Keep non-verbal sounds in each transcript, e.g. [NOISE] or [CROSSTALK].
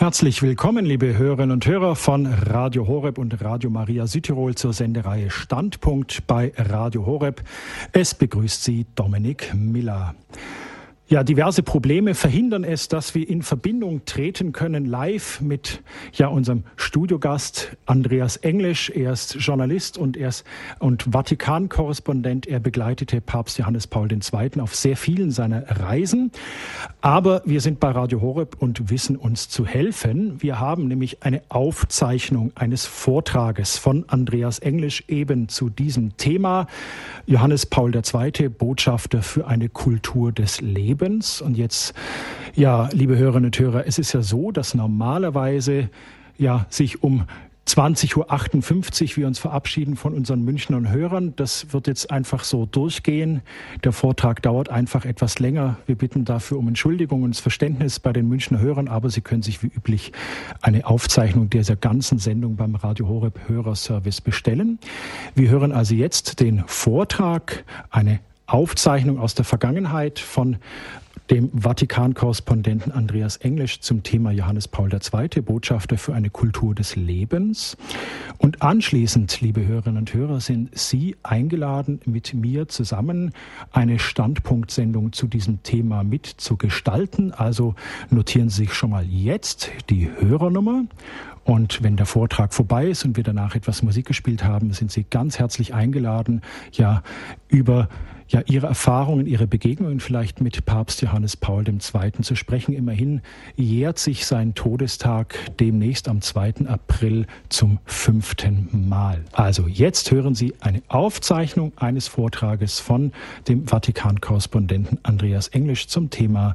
Herzlich willkommen, liebe Hörerinnen und Hörer von Radio Horeb und Radio Maria Südtirol zur Sendereihe Standpunkt bei Radio Horeb. Es begrüßt Sie Dominik Miller. Ja, diverse Probleme verhindern es, dass wir in Verbindung treten können live mit ja unserem Studiogast Andreas Englisch. Er ist Journalist und er ist und Vatikan-Korrespondent. Er begleitete Papst Johannes Paul II. auf sehr vielen seiner Reisen. Aber wir sind bei Radio Horeb und wissen uns zu helfen. Wir haben nämlich eine Aufzeichnung eines Vortrages von Andreas Englisch eben zu diesem Thema. Johannes Paul II., Botschafter für eine Kultur des Lebens. Lebens. Und jetzt, ja, liebe Hörerinnen und Hörer, es ist ja so, dass normalerweise ja sich um 20.58 Uhr wir uns verabschieden von unseren Münchnern Hörern. Das wird jetzt einfach so durchgehen. Der Vortrag dauert einfach etwas länger. Wir bitten dafür um Entschuldigung und Verständnis bei den Münchner Hörern, aber Sie können sich wie üblich eine Aufzeichnung dieser ganzen Sendung beim Radio Horeb Hörerservice bestellen. Wir hören also jetzt den Vortrag, eine Aufzeichnung aus der Vergangenheit von dem Vatikan-Korrespondenten Andreas Englisch zum Thema Johannes Paul II., Botschafter für eine Kultur des Lebens. Und anschließend, liebe Hörerinnen und Hörer, sind Sie eingeladen, mit mir zusammen eine Standpunktsendung zu diesem Thema mitzugestalten. Also notieren Sie sich schon mal jetzt die Hörernummer und wenn der Vortrag vorbei ist und wir danach etwas Musik gespielt haben, sind Sie ganz herzlich eingeladen, ja, über ja, Ihre Erfahrungen, Ihre Begegnungen vielleicht mit Papst Johannes Paul II. zu sprechen. Immerhin jährt sich sein Todestag demnächst am 2. April zum fünften Mal. Also jetzt hören Sie eine Aufzeichnung eines Vortrages von dem Vatikan-Korrespondenten Andreas Englisch zum Thema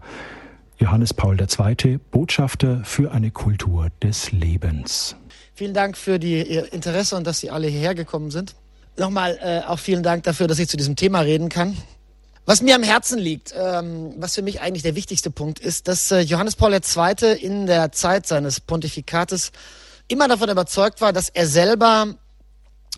Johannes Paul II., Botschafter für eine Kultur des Lebens. Vielen Dank für die, Ihr Interesse und dass Sie alle hierher gekommen sind. Nochmal äh, auch vielen Dank dafür, dass ich zu diesem Thema reden kann. Was mir am Herzen liegt, ähm, was für mich eigentlich der wichtigste Punkt ist, dass äh, Johannes Paul II. in der Zeit seines Pontifikates immer davon überzeugt war, dass er selber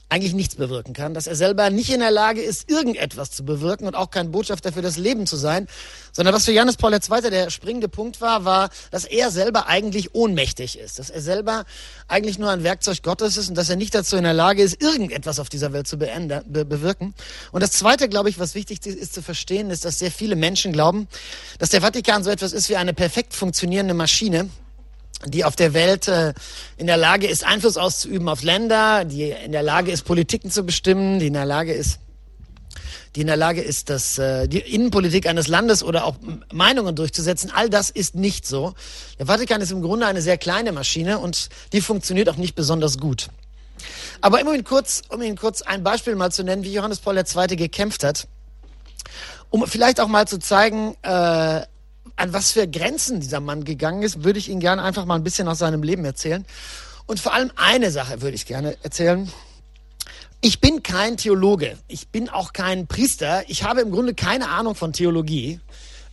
eigentlich nichts bewirken kann, dass er selber nicht in der Lage ist, irgendetwas zu bewirken und auch kein Botschafter für das Leben zu sein, sondern was für Johannes Paul II. der springende Punkt war, war, dass er selber eigentlich ohnmächtig ist, dass er selber eigentlich nur ein Werkzeug Gottes ist und dass er nicht dazu in der Lage ist, irgendetwas auf dieser Welt zu beenden, be bewirken. Und das Zweite, glaube ich, was wichtig ist zu verstehen, ist, dass sehr viele Menschen glauben, dass der Vatikan so etwas ist wie eine perfekt funktionierende Maschine, die auf der Welt äh, in der Lage ist, Einfluss auszuüben auf Länder, die in der Lage ist, Politiken zu bestimmen, die in der Lage ist, die in der Lage ist, das, äh, die Innenpolitik eines Landes oder auch Meinungen durchzusetzen. All das ist nicht so. Der Vatikan ist im Grunde eine sehr kleine Maschine und die funktioniert auch nicht besonders gut. Aber immerhin kurz, um Ihnen kurz ein Beispiel mal zu nennen, wie Johannes Paul II. gekämpft hat, um vielleicht auch mal zu zeigen, äh, an was für Grenzen dieser Mann gegangen ist, würde ich Ihnen gerne einfach mal ein bisschen aus seinem Leben erzählen. Und vor allem eine Sache würde ich gerne erzählen. Ich bin kein Theologe. Ich bin auch kein Priester. Ich habe im Grunde keine Ahnung von Theologie.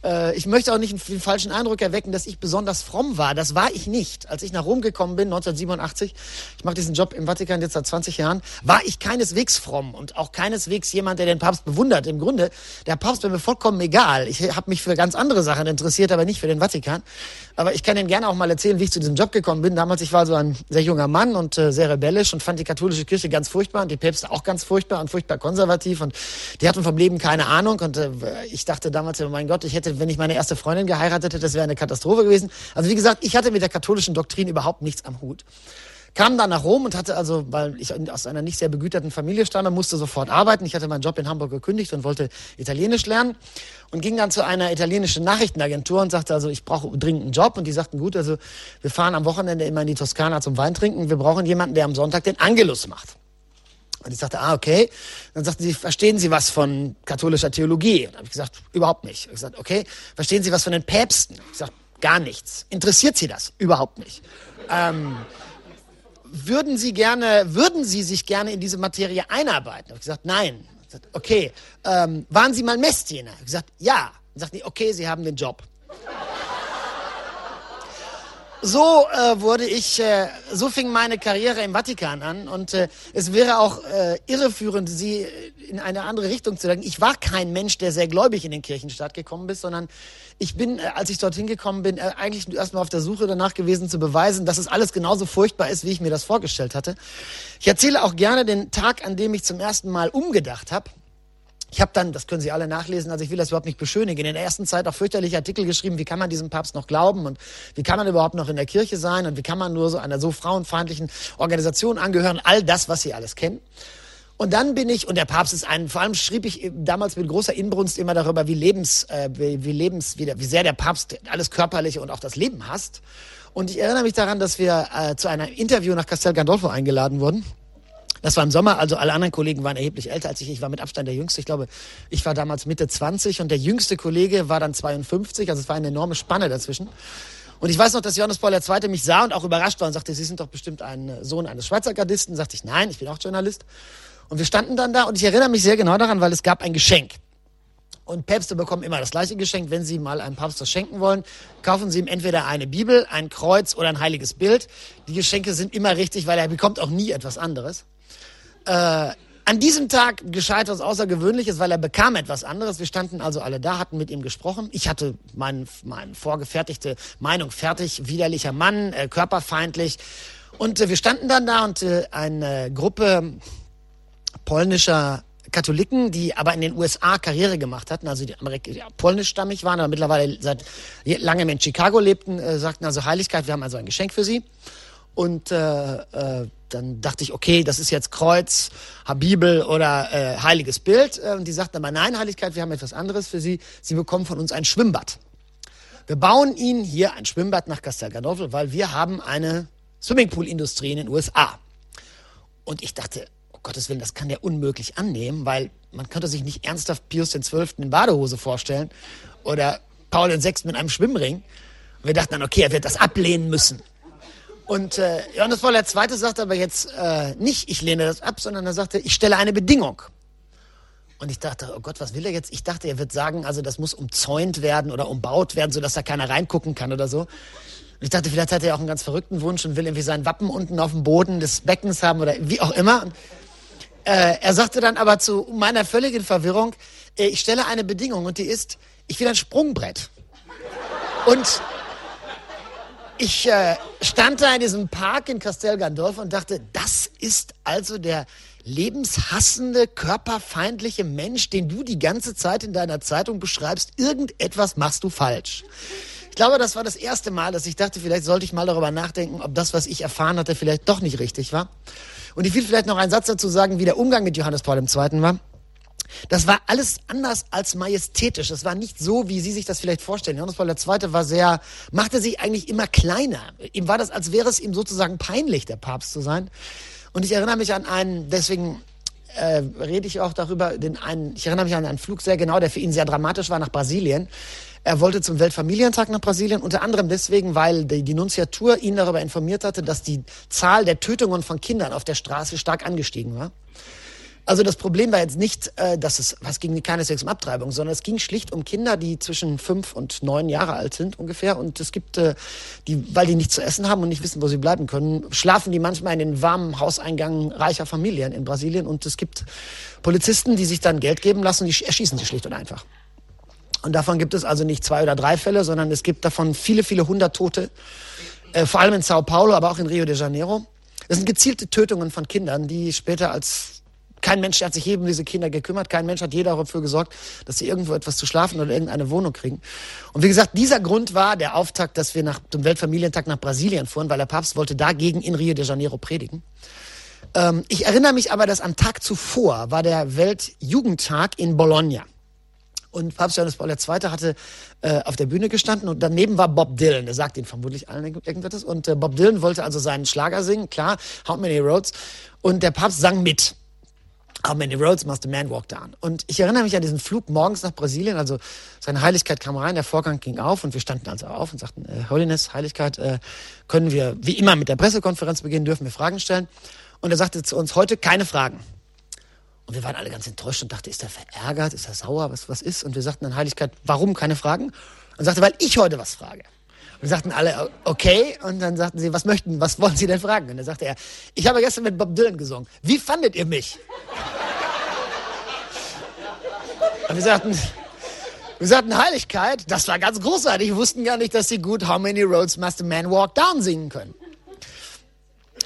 Äh, ich möchte auch nicht den falschen Eindruck erwecken, dass ich besonders fromm war. Das war ich nicht. Als ich nach Rom gekommen bin, 1987, ich mache diesen Job im Vatikan jetzt seit 20 Jahren, war ich keineswegs fromm und auch keineswegs jemand, der den Papst bewundert. Im Grunde, der Papst war mir vollkommen egal. Ich habe mich für ganz andere Sachen interessiert, aber nicht für den Vatikan. Aber ich kann Ihnen gerne auch mal erzählen, wie ich zu diesem Job gekommen bin. Damals, ich war so ein sehr junger Mann und äh, sehr rebellisch und fand die katholische Kirche ganz furchtbar und die Päpste auch ganz furchtbar und furchtbar konservativ und die hatten vom Leben keine Ahnung und äh, ich dachte damals, oh mein Gott, ich hätte, wenn ich meine erste Freundin geheiratet hätte, das wäre eine Katastrophe gewesen. Also wie gesagt, ich hatte mit der katholischen Doktrin überhaupt nichts am Hut kam dann nach Rom und hatte also, weil ich aus einer nicht sehr begüterten Familie stamme, musste sofort arbeiten. Ich hatte meinen Job in Hamburg gekündigt und wollte Italienisch lernen und ging dann zu einer italienischen Nachrichtenagentur und sagte also, ich brauche dringend einen Job und die sagten, gut, also wir fahren am Wochenende immer in die Toskana zum Wein trinken, wir brauchen jemanden, der am Sonntag den Angelus macht. Und ich sagte, ah, okay. Dann sagten sie, verstehen Sie was von katholischer Theologie? Und dann habe ich gesagt, überhaupt nicht. Ich gesagt, okay. Verstehen Sie was von den Päpsten? Ich gesagt, gar nichts. Interessiert Sie das? Überhaupt nicht. Ähm, würden Sie gerne, würden Sie sich gerne in diese Materie einarbeiten? Ich habe gesagt, nein. Ich gesagt, okay. Ähm, waren Sie mal Messdiener? Ich gesagt, ja. Dann sagten die, okay, Sie haben den Job. So äh, wurde ich, äh, so fing meine Karriere im Vatikan an und äh, es wäre auch äh, irreführend, sie in eine andere Richtung zu sagen. Ich war kein Mensch, der sehr gläubig in den Kirchenstaat gekommen ist, sondern ich bin, äh, als ich dorthin gekommen bin, äh, eigentlich erstmal auf der Suche danach gewesen zu beweisen, dass es alles genauso furchtbar ist, wie ich mir das vorgestellt hatte. Ich erzähle auch gerne den Tag, an dem ich zum ersten Mal umgedacht habe. Ich habe dann, das können Sie alle nachlesen, also ich will das überhaupt nicht beschönigen, in der ersten Zeit auch fürchterliche Artikel geschrieben, wie kann man diesem Papst noch glauben und wie kann man überhaupt noch in der Kirche sein und wie kann man nur so einer so frauenfeindlichen Organisation angehören, all das, was Sie alles kennen. Und dann bin ich, und der Papst ist ein, vor allem schrieb ich damals mit großer Inbrunst immer darüber, wie lebens, äh, wie, wie lebens, wie, der, wie sehr der Papst alles Körperliche und auch das Leben hasst. Und ich erinnere mich daran, dass wir äh, zu einem Interview nach Castel Gandolfo eingeladen wurden. Das war im Sommer, also alle anderen Kollegen waren erheblich älter als ich. Ich war mit Abstand der Jüngste. Ich glaube, ich war damals Mitte 20 und der jüngste Kollege war dann 52. Also es war eine enorme Spanne dazwischen. Und ich weiß noch, dass Johannes Paul II. mich sah und auch überrascht war und sagte, Sie sind doch bestimmt ein Sohn eines Schweizer Gardisten. Sagte ich, nein, ich bin auch Journalist. Und wir standen dann da und ich erinnere mich sehr genau daran, weil es gab ein Geschenk. Und Päpste bekommen immer das gleiche Geschenk. Wenn sie mal einem Papst was schenken wollen, kaufen sie ihm entweder eine Bibel, ein Kreuz oder ein heiliges Bild. Die Geschenke sind immer richtig, weil er bekommt auch nie etwas anderes. Äh, an diesem Tag geschah etwas Außergewöhnliches, weil er bekam etwas anderes. Wir standen also alle da, hatten mit ihm gesprochen. Ich hatte meine mein vorgefertigte Meinung fertig. Widerlicher Mann, äh, körperfeindlich. Und äh, wir standen dann da und äh, eine Gruppe polnischer Katholiken, die aber in den USA Karriere gemacht hatten, also die, Amerik die polnischstammig waren, aber mittlerweile seit langem in Chicago lebten, äh, sagten also Heiligkeit, wir haben also ein Geschenk für sie. Und äh, äh, dann dachte ich, okay, das ist jetzt Kreuz, Bibel oder äh, heiliges Bild. Äh, und die sagten aber, nein, Heiligkeit, wir haben etwas anderes für Sie. Sie bekommen von uns ein Schwimmbad. Wir bauen Ihnen hier ein Schwimmbad nach Castel Gandolfo, weil wir haben eine Swimmingpool-Industrie in den USA. Und ich dachte, oh Gottes Willen, das kann der unmöglich annehmen, weil man könnte sich nicht ernsthaft Pius XII. in Badehose vorstellen oder Paul VI. mit einem Schwimmring. Und wir dachten dann, okay, er wird das ablehnen müssen. Und äh, Johannes Paul II. sagte aber jetzt äh, nicht, ich lehne das ab, sondern er sagte, ich stelle eine Bedingung. Und ich dachte, oh Gott, was will er jetzt? Ich dachte, er wird sagen, also das muss umzäunt werden oder umbaut werden, sodass da keiner reingucken kann oder so. Und ich dachte, vielleicht hat er auch einen ganz verrückten Wunsch und will irgendwie sein Wappen unten auf dem Boden des Beckens haben oder wie auch immer. Äh, er sagte dann aber zu meiner völligen Verwirrung, äh, ich stelle eine Bedingung und die ist, ich will ein Sprungbrett. Und ich äh, stand da in diesem Park in Castel Gandolfo und dachte, das ist also der lebenshassende, körperfeindliche Mensch, den du die ganze Zeit in deiner Zeitung beschreibst. Irgendetwas machst du falsch. Ich glaube, das war das erste Mal, dass ich dachte, vielleicht sollte ich mal darüber nachdenken, ob das, was ich erfahren hatte, vielleicht doch nicht richtig war. Und ich will vielleicht noch einen Satz dazu sagen, wie der Umgang mit Johannes Paul II. war. Das war alles anders als majestätisch. Das war nicht so, wie Sie sich das vielleicht vorstellen. Johannes Paul II. war sehr, machte sich eigentlich immer kleiner. Ihm war das, als wäre es ihm sozusagen peinlich, der Papst zu sein. Und ich erinnere mich an einen, deswegen äh, rede ich auch darüber, den einen, ich erinnere mich an einen Flug sehr genau, der für ihn sehr dramatisch war nach Brasilien. Er wollte zum Weltfamilientag nach Brasilien, unter anderem deswegen, weil die, die Nunziatur ihn darüber informiert hatte, dass die Zahl der Tötungen von Kindern auf der Straße stark angestiegen war. Also das Problem war jetzt nicht, äh, dass es was ging keine Sex um Abtreibung, sondern es ging schlicht um Kinder, die zwischen fünf und neun Jahre alt sind ungefähr. Und es gibt, äh, die, weil die nichts zu essen haben und nicht wissen, wo sie bleiben können, schlafen die manchmal in den warmen Hauseingang reicher Familien in Brasilien. Und es gibt Polizisten, die sich dann Geld geben lassen, die erschießen sie schlicht und einfach. Und davon gibt es also nicht zwei oder drei Fälle, sondern es gibt davon viele, viele hundert Tote, äh, vor allem in Sao Paulo, aber auch in Rio de Janeiro. Das sind gezielte Tötungen von Kindern, die später als kein Mensch hat sich eben um diese Kinder gekümmert. Kein Mensch hat je dafür gesorgt, dass sie irgendwo etwas zu schlafen oder irgendeine Wohnung kriegen. Und wie gesagt, dieser Grund war der Auftakt, dass wir nach dem Weltfamilientag nach Brasilien fuhren, weil der Papst wollte dagegen in Rio de Janeiro predigen. Ähm, ich erinnere mich aber, dass am Tag zuvor war der Weltjugendtag in Bologna. Und Papst Johannes Paul II. hatte äh, auf der Bühne gestanden und daneben war Bob Dylan. Der sagt Ihnen vermutlich allen irgendetwas. Und äh, Bob Dylan wollte also seinen Schlager singen, klar, How Many Roads. Und der Papst sang mit. How many roads must a man walk down? Und ich erinnere mich an diesen Flug morgens nach Brasilien. Also seine Heiligkeit kam rein, der Vorgang ging auf und wir standen also auf und sagten, äh, Holiness, Heiligkeit, äh, können wir wie immer mit der Pressekonferenz beginnen, dürfen wir Fragen stellen. Und er sagte zu uns heute keine Fragen. Und wir waren alle ganz enttäuscht und dachten, ist er verärgert, ist er sauer, was, was ist? Und wir sagten dann, Heiligkeit, warum keine Fragen? Und sagte, weil ich heute was frage. Und sagten alle, okay. Und dann sagten sie, was möchten, was wollen Sie denn fragen? Und dann sagte er, ich habe gestern mit Bob Dylan gesungen. Wie fandet ihr mich? Und wir sagten, wir sagten Heiligkeit, das war ganz großartig. Wir wussten gar nicht, dass sie gut How Many Roads Must a Man Walk Down singen können.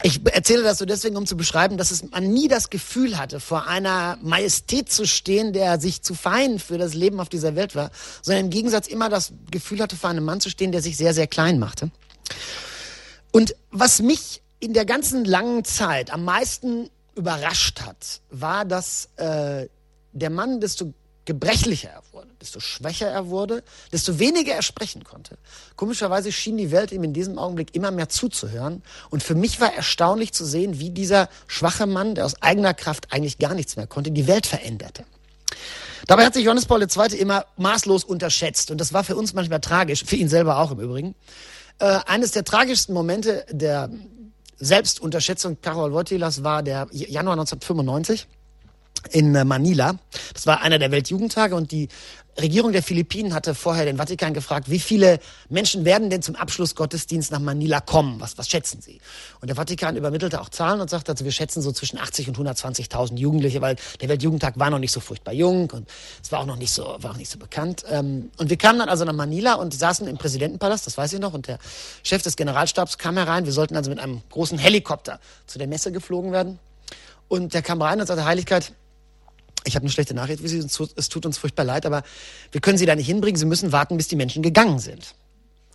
Ich erzähle das so deswegen, um zu beschreiben, dass es, man nie das Gefühl hatte, vor einer Majestät zu stehen, der sich zu fein für das Leben auf dieser Welt war, sondern im Gegensatz immer das Gefühl hatte, vor einem Mann zu stehen, der sich sehr, sehr klein machte. Und was mich in der ganzen langen Zeit am meisten überrascht hat, war, dass äh, der Mann, desto gebrechlicher er wurde, desto schwächer er wurde, desto weniger er sprechen konnte. Komischerweise schien die Welt ihm in diesem Augenblick immer mehr zuzuhören. Und für mich war erstaunlich zu sehen, wie dieser schwache Mann, der aus eigener Kraft eigentlich gar nichts mehr konnte, die Welt veränderte. Dabei hat sich Johannes Paul II. immer maßlos unterschätzt. Und das war für uns manchmal tragisch, für ihn selber auch im Übrigen. Äh, eines der tragischsten Momente der Selbstunterschätzung Karol Wojtylas war der Januar 1995 in äh, Manila. Das war einer der Weltjugendtage und die Regierung der Philippinen hatte vorher den Vatikan gefragt, wie viele Menschen werden denn zum Abschlussgottesdienst nach Manila kommen? Was, was schätzen Sie? Und der Vatikan übermittelte auch Zahlen und sagte, also wir schätzen so zwischen 80 und 120.000 Jugendliche, weil der Weltjugendtag war noch nicht so furchtbar jung und es war auch noch nicht so, war auch nicht so bekannt. Ähm, und wir kamen dann also nach Manila und saßen im Präsidentenpalast, das weiß ich noch, und der Chef des Generalstabs kam herein. Wir sollten also mit einem großen Helikopter zu der Messe geflogen werden. Und der kam rein und sagte, Heiligkeit, ich habe eine schlechte Nachricht für Sie, es tut uns furchtbar leid, aber wir können Sie da nicht hinbringen, Sie müssen warten, bis die Menschen gegangen sind.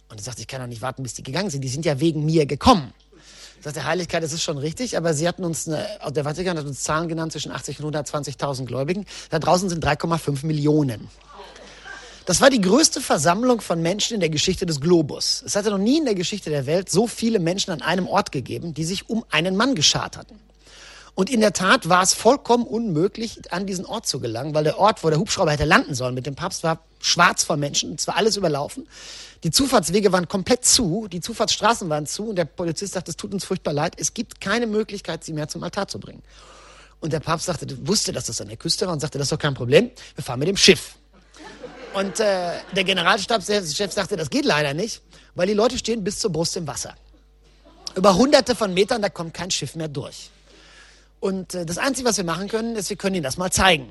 Und er sagt, ich kann doch nicht warten, bis die gegangen sind, die sind ja wegen mir gekommen. Sagt der Heiligkeit, das ist schon richtig, aber Sie hatten uns, eine, der Vatikan hat uns Zahlen genannt zwischen 80 und 120.000 Gläubigen. Da draußen sind 3,5 Millionen. Das war die größte Versammlung von Menschen in der Geschichte des Globus. Es hatte noch nie in der Geschichte der Welt so viele Menschen an einem Ort gegeben, die sich um einen Mann geschart hatten. Und in der Tat war es vollkommen unmöglich, an diesen Ort zu gelangen, weil der Ort, wo der Hubschrauber hätte landen sollen mit dem Papst, war schwarz vor Menschen. Es war alles überlaufen. Die Zufahrtswege waren komplett zu, die Zufahrtsstraßen waren zu und der Polizist sagte, es tut uns furchtbar leid, es gibt keine Möglichkeit, sie mehr zum Altar zu bringen. Und der Papst sagte, wusste, dass das an der Küste war und sagte, das ist doch kein Problem, wir fahren mit dem Schiff. Und äh, der Generalstabschef sagte, das geht leider nicht, weil die Leute stehen bis zur Brust im Wasser. Über hunderte von Metern, da kommt kein Schiff mehr durch. Und äh, das Einzige, was wir machen können, ist, wir können Ihnen das mal zeigen.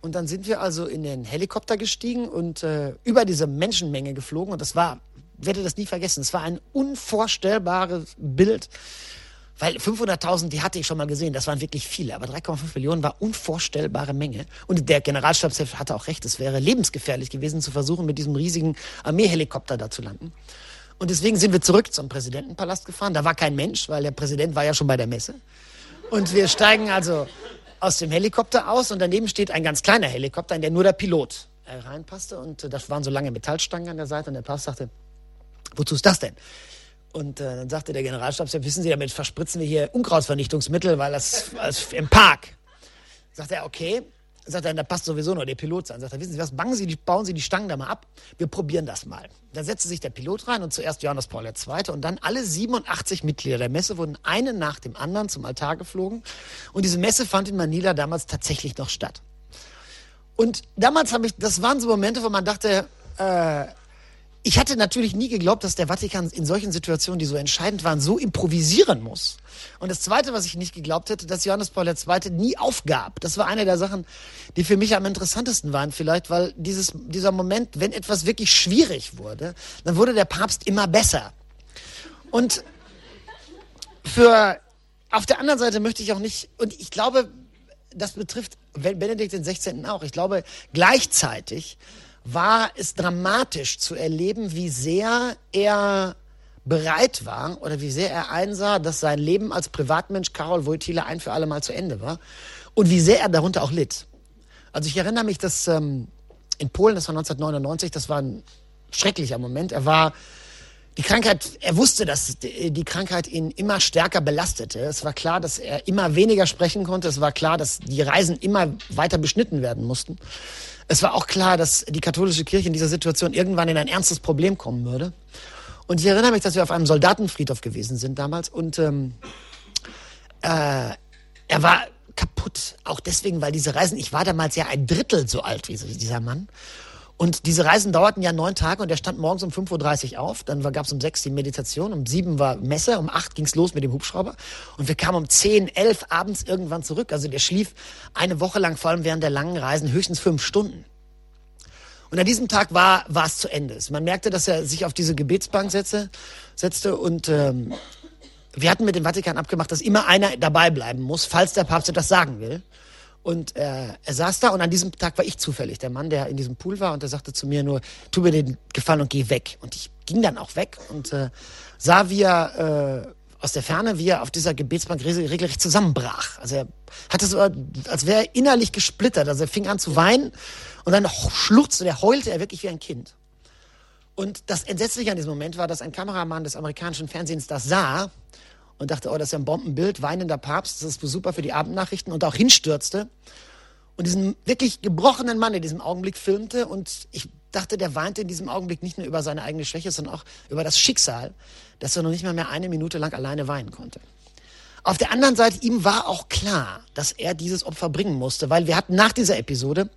Und dann sind wir also in den Helikopter gestiegen und äh, über diese Menschenmenge geflogen. Und das war, werde das nie vergessen, es war ein unvorstellbares Bild. Weil 500.000, die hatte ich schon mal gesehen, das waren wirklich viele, aber 3,5 Millionen war unvorstellbare Menge. Und der Generalstabschef hatte auch recht, es wäre lebensgefährlich gewesen zu versuchen, mit diesem riesigen Armeehelikopter da zu landen. Und deswegen sind wir zurück zum Präsidentenpalast gefahren. Da war kein Mensch, weil der Präsident war ja schon bei der Messe. Und wir steigen also aus dem Helikopter aus und daneben steht ein ganz kleiner Helikopter, in der nur der Pilot äh, reinpasste. Und äh, das waren so lange Metallstangen an der Seite. Und der Papst sagte, wozu ist das denn? Und äh, dann sagte der Generalstabschef, wissen Sie, damit verspritzen wir hier Unkrautvernichtungsmittel, weil das, das im Park. Sagt er, okay. Sagt er, da passt sowieso nur der Pilot sein. Sagt er, wissen Sie was, bauen Sie, die, bauen Sie die Stangen da mal ab. Wir probieren das mal. Da setzte sich der Pilot rein und zuerst Johannes Paul II. und dann alle 87 Mitglieder der Messe wurden einen nach dem anderen zum Altar geflogen. Und diese Messe fand in Manila damals tatsächlich noch statt. Und damals habe ich, das waren so Momente, wo man dachte, äh, ich hatte natürlich nie geglaubt, dass der Vatikan in solchen Situationen, die so entscheidend waren, so improvisieren muss. Und das Zweite, was ich nicht geglaubt hätte, dass Johannes Paul II. nie aufgab. Das war eine der Sachen, die für mich am interessantesten waren vielleicht, weil dieses, dieser Moment, wenn etwas wirklich schwierig wurde, dann wurde der Papst immer besser. Und für, auf der anderen Seite möchte ich auch nicht, und ich glaube, das betrifft Benedikt XVI. auch. Ich glaube, gleichzeitig war es dramatisch zu erleben, wie sehr er bereit war oder wie sehr er einsah, dass sein Leben als Privatmensch Karol Wojtyla ein für alle Mal zu Ende war und wie sehr er darunter auch litt. Also ich erinnere mich, dass ähm, in Polen, das war 1999, das war ein schrecklicher Moment. Er war die Krankheit, er wusste, dass die Krankheit ihn immer stärker belastete. Es war klar, dass er immer weniger sprechen konnte. Es war klar, dass die Reisen immer weiter beschnitten werden mussten. Es war auch klar, dass die katholische Kirche in dieser Situation irgendwann in ein ernstes Problem kommen würde. Und ich erinnere mich, dass wir auf einem Soldatenfriedhof gewesen sind damals und ähm, äh, er war kaputt. Auch deswegen, weil diese Reisen, ich war damals ja ein Drittel so alt wie dieser Mann. Und diese Reisen dauerten ja neun Tage und er stand morgens um 5.30 Uhr auf. Dann gab es um sechs die Meditation, um sieben war Messe, um acht ging's los mit dem Hubschrauber. Und wir kamen um zehn, elf abends irgendwann zurück. Also der schlief eine Woche lang, vor allem während der langen Reisen, höchstens fünf Stunden. Und an diesem Tag war war es zu Ende. Man merkte, dass er sich auf diese Gebetsbank setzte, setzte und ähm, wir hatten mit dem Vatikan abgemacht, dass immer einer dabei bleiben muss, falls der Papst etwas sagen will. Und äh, er saß da und an diesem Tag war ich zufällig der Mann, der in diesem Pool war und der sagte zu mir nur, tu mir den Gefallen und geh weg. Und ich ging dann auch weg und äh, sah, wie er äh, aus der Ferne, wie er auf dieser Gebetsbank regelrecht zusammenbrach. Also er hatte so, als wäre er innerlich gesplittert. Also er fing an zu weinen und dann schluchzte, er heulte er wirklich wie ein Kind. Und das Entsetzliche an diesem Moment war, dass ein Kameramann des amerikanischen Fernsehens das sah und dachte, oh, das ist ja ein Bombenbild, weinender Papst, das ist super für die Abendnachrichten und auch hinstürzte und diesen wirklich gebrochenen Mann in diesem Augenblick filmte und ich dachte, der weinte in diesem Augenblick nicht nur über seine eigene Schwäche, sondern auch über das Schicksal, dass er noch nicht mal mehr eine Minute lang alleine weinen konnte. Auf der anderen Seite, ihm war auch klar, dass er dieses Opfer bringen musste, weil wir hatten nach dieser Episode,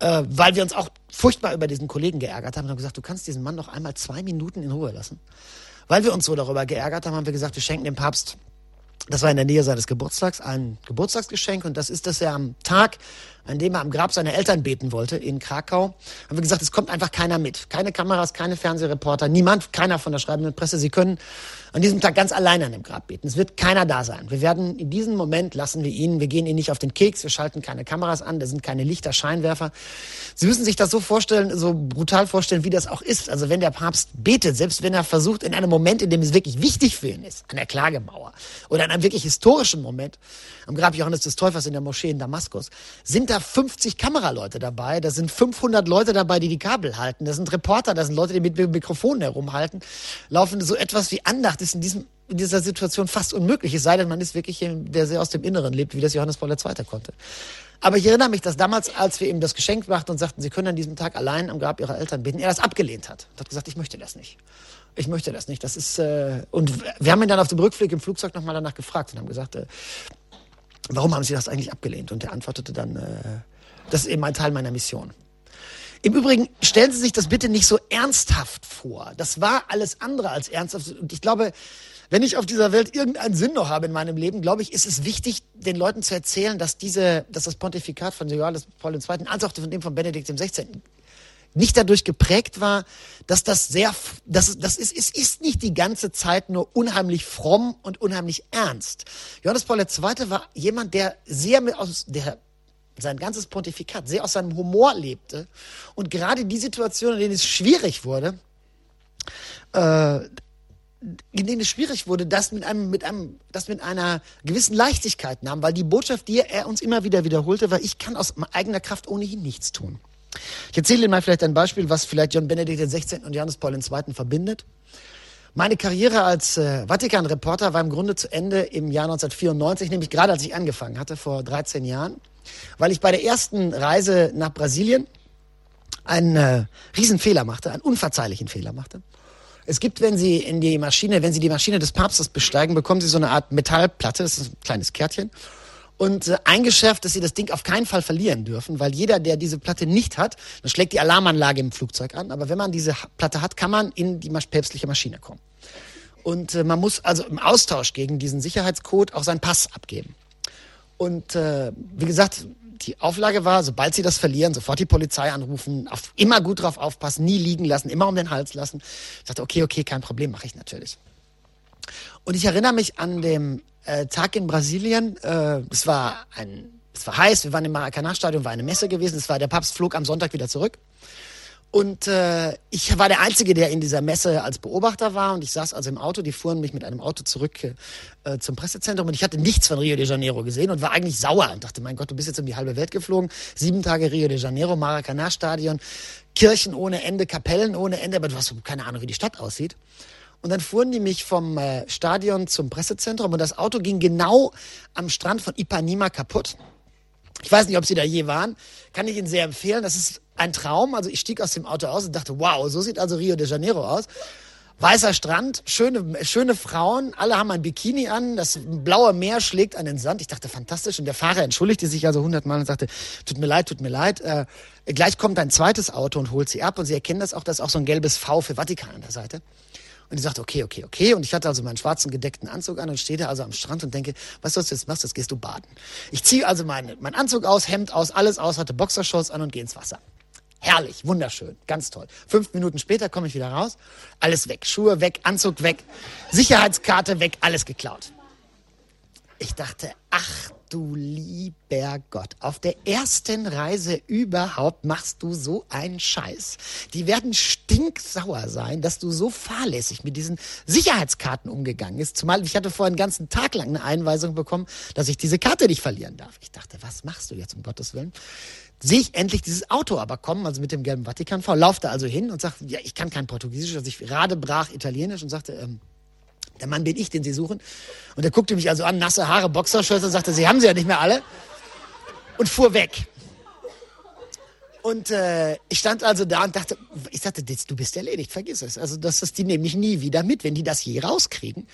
äh, weil wir uns auch furchtbar über diesen Kollegen geärgert haben, haben gesagt, du kannst diesen Mann noch einmal zwei Minuten in Ruhe lassen. Weil wir uns so darüber geärgert haben, haben wir gesagt, wir schenken dem Papst, das war in der Nähe seines Geburtstags, ein Geburtstagsgeschenk. Und das ist, dass er am Tag, an dem er am Grab seiner Eltern beten wollte, in Krakau, haben wir gesagt, es kommt einfach keiner mit. Keine Kameras, keine Fernsehreporter, niemand, keiner von der schreibenden Presse. Sie können an diesem Tag ganz allein an dem Grab beten. Es wird keiner da sein. Wir werden in diesem Moment lassen wir ihn, wir gehen ihn nicht auf den Keks, wir schalten keine Kameras an, da sind keine Lichter, Scheinwerfer. Sie müssen sich das so vorstellen, so brutal vorstellen, wie das auch ist. Also wenn der Papst betet, selbst wenn er versucht, in einem Moment, in dem es wirklich wichtig für ihn ist, an der Klagemauer oder in einem wirklich historischen Moment, am Grab Johannes des Täufers in der Moschee in Damaskus, sind da 50 Kameraleute dabei, da sind 500 Leute dabei, die die Kabel halten, da sind Reporter, da sind Leute, die mit Mikrofonen herumhalten, laufen so etwas wie Andacht ist in diesem in dieser Situation fast unmöglich, es sei denn, man ist wirklich jemand, der sehr aus dem Inneren lebt, wie das Johannes Paul II. konnte. Aber ich erinnere mich, dass damals, als wir ihm das Geschenk machten und sagten, sie können an diesem Tag allein am Grab ihrer Eltern beten, er das abgelehnt hat. Er hat gesagt, ich möchte das nicht. Ich möchte das nicht. Das ist äh, und wir haben ihn dann auf dem Rückflug im Flugzeug nochmal danach gefragt und haben gesagt, äh, warum haben Sie das eigentlich abgelehnt? Und er antwortete dann, äh, das ist eben ein Teil meiner Mission. Im Übrigen, stellen Sie sich das bitte nicht so ernsthaft vor. Das war alles andere als ernsthaft. Und ich glaube, wenn ich auf dieser Welt irgendeinen Sinn noch habe in meinem Leben, glaube ich, ist es wichtig, den Leuten zu erzählen, dass diese, dass das Pontifikat von Johannes Paul II. als auch von dem von Benedikt XVI. nicht dadurch geprägt war, dass das sehr, das, das ist, es ist nicht die ganze Zeit nur unheimlich fromm und unheimlich ernst. Johannes Paul II. war jemand, der sehr mit aus, der sein ganzes Pontifikat sehr aus seinem Humor lebte und gerade die Situation, in denen es schwierig wurde, äh, in denen es schwierig wurde, das mit einem, mit einem, das mit einer gewissen Leichtigkeit nahm, weil die Botschaft, die er uns immer wieder wiederholte, war, ich kann aus eigener Kraft ohnehin nichts tun. Ich erzähle Ihnen mal vielleicht ein Beispiel, was vielleicht John Benedikt XVI. und Johannes Paul II. verbindet. Meine Karriere als äh, Vatikan-Reporter war im Grunde zu Ende im Jahr 1994, nämlich gerade als ich angefangen hatte, vor 13 Jahren weil ich bei der ersten Reise nach Brasilien einen äh, Riesenfehler machte, einen unverzeihlichen Fehler machte. Es gibt, wenn Sie in die Maschine, wenn Sie die Maschine des Papstes besteigen, bekommen Sie so eine Art Metallplatte, das ist ein kleines Kärtchen, und äh, eingeschärft, dass Sie das Ding auf keinen Fall verlieren dürfen, weil jeder, der diese Platte nicht hat, dann schlägt die Alarmanlage im Flugzeug an, aber wenn man diese Platte hat, kann man in die päpstliche Maschine kommen. Und äh, man muss also im Austausch gegen diesen Sicherheitscode auch seinen Pass abgeben. Und äh, wie gesagt, die Auflage war, sobald sie das verlieren, sofort die Polizei anrufen, auf, immer gut drauf aufpassen, nie liegen lassen, immer um den Hals lassen. Ich dachte, okay, okay, kein Problem, mache ich natürlich. Und ich erinnere mich an dem äh, Tag in Brasilien. Äh, es war ein, es war heiß. Wir waren im Maracanã-Stadion, war eine Messe gewesen. Es war der Papst flog am Sonntag wieder zurück. Und äh, ich war der Einzige, der in dieser Messe als Beobachter war. Und ich saß also im Auto. Die fuhren mich mit einem Auto zurück äh, zum Pressezentrum. Und ich hatte nichts von Rio de Janeiro gesehen und war eigentlich sauer und dachte, mein Gott, du bist jetzt um die halbe Welt geflogen. Sieben Tage Rio de Janeiro, Maracanã-Stadion, Kirchen ohne Ende, Kapellen ohne Ende. Aber du hast keine Ahnung, wie die Stadt aussieht. Und dann fuhren die mich vom äh, Stadion zum Pressezentrum. Und das Auto ging genau am Strand von Ipanema kaputt. Ich weiß nicht, ob Sie da je waren. Kann ich Ihnen sehr empfehlen. Das ist ein Traum. Also ich stieg aus dem Auto aus und dachte, wow, so sieht also Rio de Janeiro aus. Weißer Strand, schöne, schöne Frauen, alle haben ein Bikini an, das blaue Meer schlägt an den Sand. Ich dachte, fantastisch. Und der Fahrer entschuldigte sich also hundertmal und sagte, tut mir leid, tut mir leid. Äh, gleich kommt ein zweites Auto und holt sie ab. Und sie erkennen das auch, da ist auch so ein gelbes V für Vatikan an der Seite. Und ich sagte, okay, okay, okay. Und ich hatte also meinen schwarzen gedeckten Anzug an und stehe da also am Strand und denke, was sollst du jetzt machst, jetzt gehst du baden. Ich ziehe also meinen mein Anzug aus, Hemd aus, alles aus, hatte Boxershorts an und gehe ins Wasser. Herrlich, wunderschön, ganz toll. Fünf Minuten später komme ich wieder raus, alles weg, Schuhe weg, Anzug weg, Sicherheitskarte weg, alles geklaut. Ich dachte, ach du lieber Gott, auf der ersten Reise überhaupt machst du so einen Scheiß. Die werden stinksauer sein, dass du so fahrlässig mit diesen Sicherheitskarten umgegangen bist. Zumal ich hatte vorher einen ganzen Tag lang eine Einweisung bekommen, dass ich diese Karte nicht verlieren darf. Ich dachte, was machst du jetzt um Gottes Willen? Sehe ich endlich dieses Auto aber kommen, also mit dem gelben Vatikan V, laufte also hin und sagte, ja, ich kann kein Portugiesisch, also ich gerade brach Italienisch und sagte, ähm, der Mann bin ich, den Sie suchen. Und er guckte mich also an, nasse Haare, Boxershirts und sagte, Sie haben sie ja nicht mehr alle. Und fuhr weg. Und äh, ich stand also da und dachte, ich sagte, du bist erledigt, vergiss es. Also das ist die nämlich nie wieder mit, wenn die das je rauskriegen.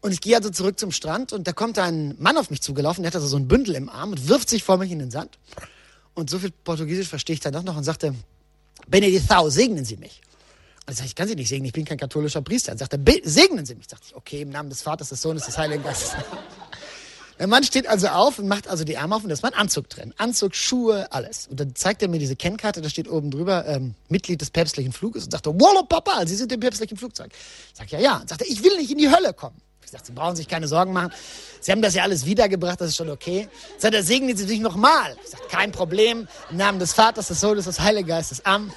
Und ich gehe also zurück zum Strand und da kommt ein Mann auf mich zugelaufen, der hat also so ein Bündel im Arm und wirft sich vor mich in den Sand. Und so viel Portugiesisch verstehe ich dann doch noch und sagte, Benedictau, segnen Sie mich. Also ich kann Sie nicht segnen, ich bin kein katholischer Priester. Dann sagte er, segnen Sie mich. Sagte ich, okay, im Namen des Vaters, des Sohnes, des Heiligen Geistes. [LAUGHS] Der Mann steht also auf und macht also die Arme auf und da ist mein Anzug drin. Anzug, Schuhe, alles. Und dann zeigt er mir diese Kennkarte, da steht oben drüber, ähm, Mitglied des päpstlichen Fluges und sagte, Wallo Papa, Sie sind im päpstlichen Flugzeug. Sag, ja, ja. Und sagte, ich will nicht in die Hölle kommen. Ich sagte, Sie brauchen sich keine Sorgen machen. Sie haben das ja alles wiedergebracht, das ist schon okay. Sagt er, segnen Sie sich nochmal. Ich sagte, kein Problem. Im Namen des Vaters, des Sohnes, des Heiligen Geistes. Am.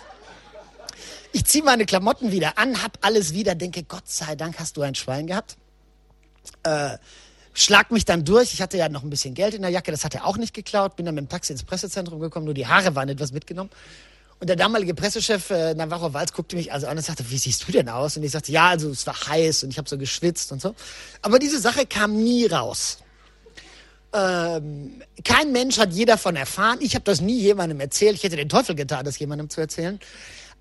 Ich ziehe meine Klamotten wieder an, hab alles wieder, denke, Gott sei Dank hast du ein Schwein gehabt. Äh, schlag mich dann durch. Ich hatte ja noch ein bisschen Geld in der Jacke, das hat er auch nicht geklaut. Bin dann mit dem Taxi ins Pressezentrum gekommen, nur die Haare waren etwas mitgenommen. Und der damalige Pressechef äh, Navarro Walz guckte mich also an und sagte, wie siehst du denn aus? Und ich sagte, ja, also es war heiß und ich habe so geschwitzt und so. Aber diese Sache kam nie raus. Ähm, kein Mensch hat je davon erfahren. Ich habe das nie jemandem erzählt. Ich hätte den Teufel getan, das jemandem zu erzählen.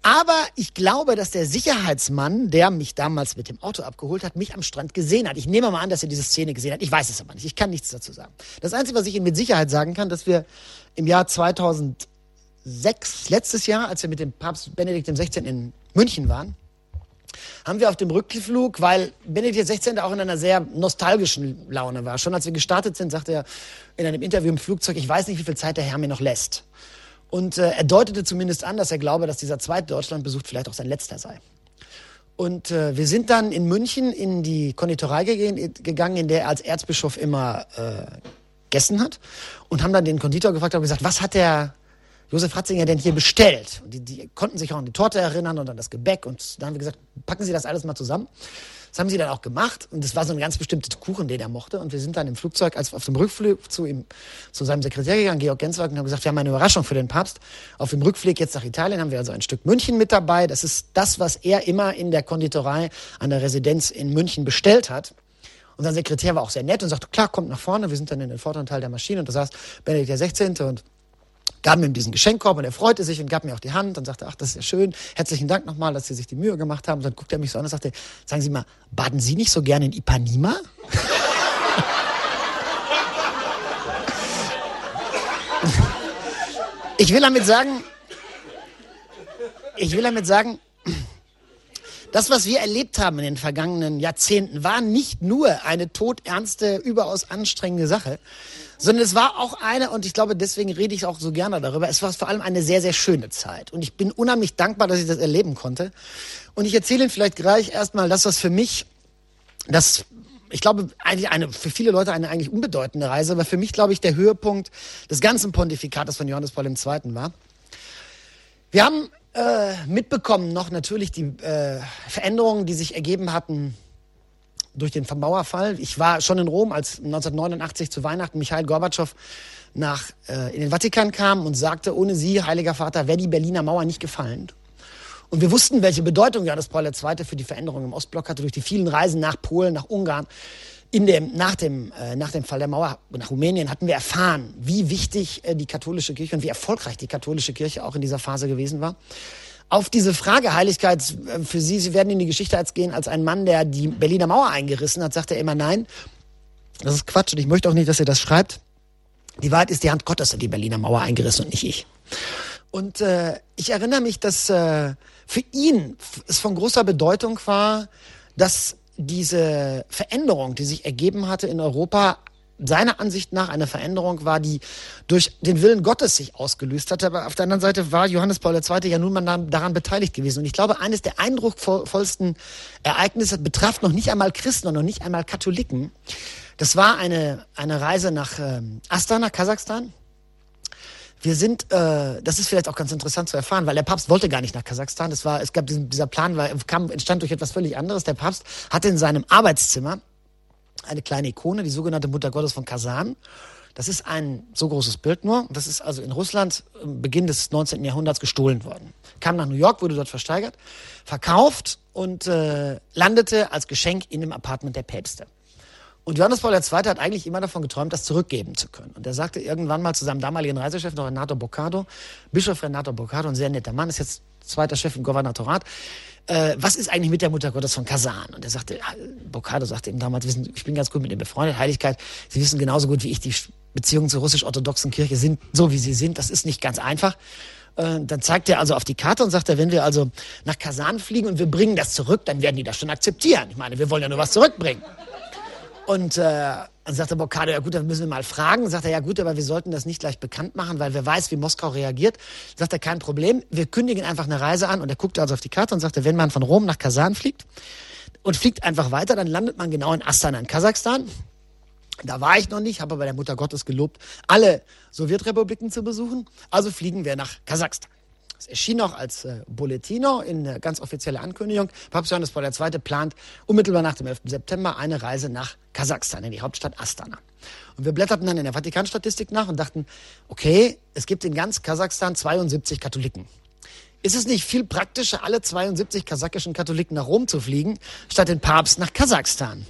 Aber ich glaube, dass der Sicherheitsmann, der mich damals mit dem Auto abgeholt hat, mich am Strand gesehen hat. Ich nehme mal an, dass er diese Szene gesehen hat. Ich weiß es aber nicht. Ich kann nichts dazu sagen. Das Einzige, was ich Ihnen mit Sicherheit sagen kann, dass wir im Jahr 2006, letztes Jahr, als wir mit dem Papst Benedikt XVI. in München waren, haben wir auf dem Rückflug, weil Benedikt XVI. auch in einer sehr nostalgischen Laune war. Schon als wir gestartet sind, sagte er in einem Interview im Flugzeug, ich weiß nicht, wie viel Zeit der Herr mir noch lässt. Und äh, er deutete zumindest an, dass er glaube, dass dieser zweite Deutschlandbesuch vielleicht auch sein letzter sei. Und äh, wir sind dann in München in die Konditorei gegangen, in der er als Erzbischof immer äh, gegessen hat. Und haben dann den Konditor gefragt und gesagt, was hat der Josef Ratzinger denn hier bestellt? Die, die konnten sich auch an die Torte erinnern und an das Gebäck. Und dann haben wir gesagt, packen Sie das alles mal zusammen. Das haben sie dann auch gemacht und es war so ein ganz bestimmter Kuchen, den er mochte. Und wir sind dann im Flugzeug, als auf dem Rückflug zu ihm, zu seinem Sekretär gegangen, Georg Genswag, und haben gesagt, wir haben eine Überraschung für den Papst. Auf dem Rückflug jetzt nach Italien haben wir also ein Stück München mit dabei. Das ist das, was er immer in der Konditorei an der Residenz in München bestellt hat. Unser Sekretär war auch sehr nett und sagte, klar, kommt nach vorne. Wir sind dann in den vorderen Teil der Maschine und da saß Benedikt XVI. und gaben ihm diesen Geschenkkorb und er freute sich und gab mir auch die Hand und sagte, ach, das ist ja schön, herzlichen Dank nochmal, dass Sie sich die Mühe gemacht haben. Und dann guckte er mich so an und sagte, sagen Sie mal, baden Sie nicht so gerne in Ipanema? [LAUGHS] ich will damit sagen, ich will damit sagen, das, was wir erlebt haben in den vergangenen Jahrzehnten, war nicht nur eine todernste, überaus anstrengende Sache, sondern es war auch eine, und ich glaube, deswegen rede ich auch so gerne darüber, es war vor allem eine sehr, sehr schöne Zeit. Und ich bin unheimlich dankbar, dass ich das erleben konnte. Und ich erzähle Ihnen vielleicht gleich erstmal das, was für mich, das, ich glaube, eigentlich eine, für viele Leute eine eigentlich unbedeutende Reise, aber für mich, glaube ich, der Höhepunkt des ganzen Pontifikates von Johannes Paul II. war. Wir haben äh, mitbekommen noch natürlich die äh, Veränderungen, die sich ergeben hatten durch den Mauerfall. Ich war schon in Rom, als 1989 zu Weihnachten Michael Gorbatschow nach, äh, in den Vatikan kam und sagte, ohne Sie, Heiliger Vater, wäre die Berliner Mauer nicht gefallen. Und wir wussten, welche Bedeutung Johannes Paul II. für die Veränderung im Ostblock hatte, durch die vielen Reisen nach Polen, nach Ungarn. In dem, nach, dem, äh, nach dem Fall der Mauer nach Rumänien hatten wir erfahren, wie wichtig äh, die katholische Kirche und wie erfolgreich die katholische Kirche auch in dieser Phase gewesen war. auf diese Frage Heiligkeit äh, für Sie, Sie werden in die Geschichte als gehen als ein Mann, der die Berliner Mauer eingerissen hat, sagt er immer nein. Das ist Quatsch und ich möchte auch nicht, dass er das schreibt. Die Wahrheit ist, die Hand Gottes hat die Berliner Mauer eingerissen und nicht ich. Und äh, ich erinnere mich, dass äh, für ihn es von großer Bedeutung war, dass diese Veränderung, die sich ergeben hatte in Europa, seiner Ansicht nach eine Veränderung war, die durch den Willen Gottes sich ausgelöst hatte. Aber auf der anderen Seite war Johannes Paul II. ja nun mal daran beteiligt gewesen. Und ich glaube, eines der eindrucksvollsten Ereignisse betraf noch nicht einmal Christen und noch nicht einmal Katholiken. Das war eine, eine Reise nach ähm, Astana, Kasachstan. Wir sind, äh, das ist vielleicht auch ganz interessant zu erfahren, weil der Papst wollte gar nicht nach Kasachstan. Das war, es gab diesen, dieser Plan, war, kam, entstand durch etwas völlig anderes. Der Papst hatte in seinem Arbeitszimmer eine kleine Ikone, die sogenannte Mutter Gottes von Kasan. Das ist ein so großes Bild nur. Das ist also in Russland Beginn des 19. Jahrhunderts gestohlen worden. Kam nach New York, wurde dort versteigert, verkauft und äh, landete als Geschenk in dem Apartment der Päpste. Und Johannes Paul II. hat eigentlich immer davon geträumt, das zurückgeben zu können. Und er sagte irgendwann mal zu seinem damaligen Reisechef, noch Renato Boccado, Bischof Renato Boccado, ein sehr netter Mann, ist jetzt zweiter Chef im Gouvernatorat, äh, was ist eigentlich mit der Mutter Gottes von Kasan? Und er sagte, Boccado sagte ihm damals, wissen, ich bin ganz gut mit ihm befreundet, Heiligkeit, Sie wissen genauso gut wie ich, die Beziehungen zur russisch-orthodoxen Kirche sind so, wie sie sind. Das ist nicht ganz einfach. Äh, dann zeigt er also auf die Karte und sagt wenn wir also nach Kasan fliegen und wir bringen das zurück, dann werden die das schon akzeptieren. Ich meine, wir wollen ja nur was zurückbringen. Und äh, dann sagt der Boccado, ja gut, dann müssen wir mal fragen. Sagt er, ja gut, aber wir sollten das nicht gleich bekannt machen, weil wer weiß, wie Moskau reagiert. Sagt er, kein Problem, wir kündigen einfach eine Reise an. Und er guckt also auf die Karte und sagte, wenn man von Rom nach Kasan fliegt und fliegt einfach weiter, dann landet man genau in Astana in Kasachstan. Da war ich noch nicht, habe aber der Mutter Gottes gelobt, alle Sowjetrepubliken zu besuchen. Also fliegen wir nach Kasachstan. Es erschien auch als äh, Bulletino in äh, ganz offizieller Ankündigung. Papst Johannes Paul II. plant unmittelbar nach dem 11. September eine Reise nach Kasachstan, in die Hauptstadt Astana. Und wir blätterten dann in der Vatikanstatistik nach und dachten, okay, es gibt in ganz Kasachstan 72 Katholiken. Ist es nicht viel praktischer, alle 72 kasachischen Katholiken nach Rom zu fliegen, statt den Papst nach Kasachstan?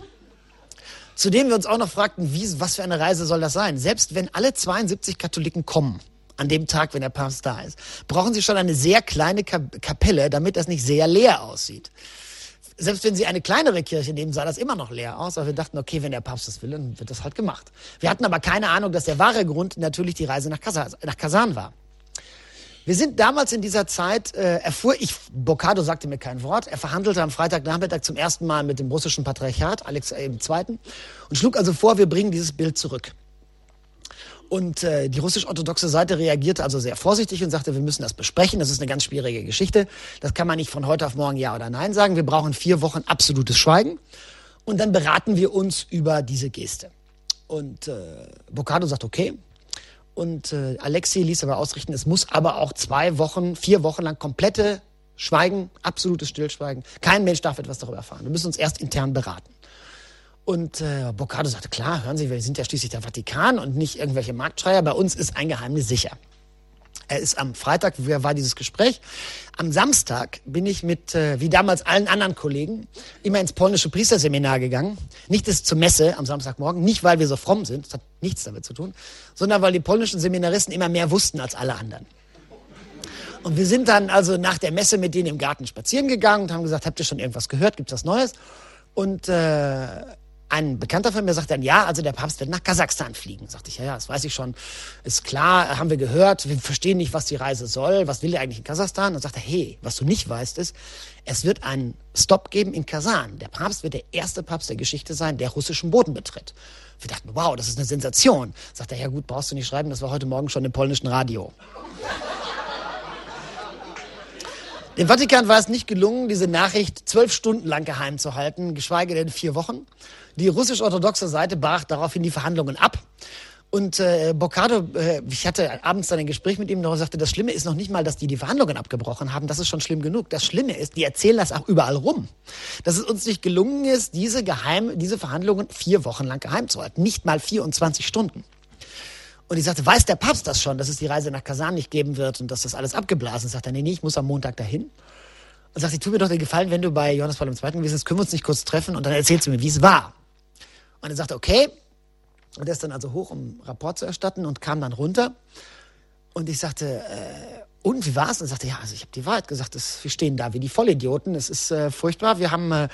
Zudem wir uns auch noch fragten, wie, was für eine Reise soll das sein? Selbst wenn alle 72 Katholiken kommen, an dem Tag, wenn der Papst da ist, brauchen Sie schon eine sehr kleine Kapelle, damit das nicht sehr leer aussieht. Selbst wenn Sie eine kleinere Kirche nehmen, sah das immer noch leer aus, aber wir dachten, okay, wenn der Papst das will, dann wird das halt gemacht. Wir hatten aber keine Ahnung, dass der wahre Grund natürlich die Reise nach, Kasan, nach Kasan war. Wir sind damals in dieser Zeit, äh, erfuhr ich, Boccado sagte mir kein Wort, er verhandelte am Freitagnachmittag zum ersten Mal mit dem russischen Patriarchat, Alex II., und schlug also vor, wir bringen dieses Bild zurück. Und äh, die russisch-orthodoxe Seite reagierte also sehr vorsichtig und sagte, wir müssen das besprechen. Das ist eine ganz schwierige Geschichte. Das kann man nicht von heute auf morgen Ja oder Nein sagen. Wir brauchen vier Wochen absolutes Schweigen. Und dann beraten wir uns über diese Geste. Und äh, Boccado sagt, okay. Und äh, Alexei ließ aber ausrichten, es muss aber auch zwei Wochen, vier Wochen lang komplette Schweigen, absolutes Stillschweigen. Kein Mensch darf etwas darüber erfahren. Wir müssen uns erst intern beraten. Und äh, Boccado sagte, klar, hören Sie, wir sind ja schließlich der Vatikan und nicht irgendwelche Marktschreier. Bei uns ist ein Geheimnis sicher. Er ist am Freitag, war dieses Gespräch. Am Samstag bin ich mit, äh, wie damals allen anderen Kollegen, immer ins polnische Priesterseminar gegangen. Nicht ist zur Messe am Samstagmorgen, nicht weil wir so fromm sind, das hat nichts damit zu tun, sondern weil die polnischen Seminaristen immer mehr wussten als alle anderen. Und wir sind dann also nach der Messe mit denen im Garten spazieren gegangen und haben gesagt, habt ihr schon irgendwas gehört, gibt's was Neues? Und äh, ein Bekannter von mir sagt dann, ja, also der Papst wird nach Kasachstan fliegen. Sagte ich, ja, ja, das weiß ich schon. Ist klar, haben wir gehört. Wir verstehen nicht, was die Reise soll. Was will er eigentlich in Kasachstan? Und sagt er, hey, was du nicht weißt, ist, es wird einen Stopp geben in Kasan. Der Papst wird der erste Papst der Geschichte sein, der russischen Boden betritt. Wir dachten, wow, das ist eine Sensation. Sagt er, ja gut, brauchst du nicht schreiben, das war heute Morgen schon im polnischen Radio. Dem Vatikan war es nicht gelungen, diese Nachricht zwölf Stunden lang geheim zu halten, geschweige denn vier Wochen. Die russisch-orthodoxe Seite brach daraufhin die Verhandlungen ab. Und äh, Boccado, äh, ich hatte abends dann ein Gespräch mit ihm und sagte, das Schlimme ist noch nicht mal, dass die die Verhandlungen abgebrochen haben. Das ist schon schlimm genug. Das Schlimme ist, die erzählen das auch überall rum. Dass es uns nicht gelungen ist, diese, geheim, diese Verhandlungen vier Wochen lang geheim zu halten. Nicht mal 24 Stunden. Und ich sagte, weiß der Papst das schon, dass es die Reise nach Kasan nicht geben wird und dass das alles abgeblasen ist? Sagt er, nee, nee, ich muss am Montag dahin. Und sagt, tu mir doch den Gefallen, wenn du bei Johannes Paul II. bist, können wir uns nicht kurz treffen und dann erzählst du mir, wie es war. Und er sagte, okay. Und er ist dann also hoch, um Rapport zu erstatten und kam dann runter. Und ich sagte, äh, und wie war's? Und er sagte, ja, also ich habe die Wahrheit gesagt. Wir stehen da wie die Vollidioten. Es ist äh, furchtbar. Wir haben äh,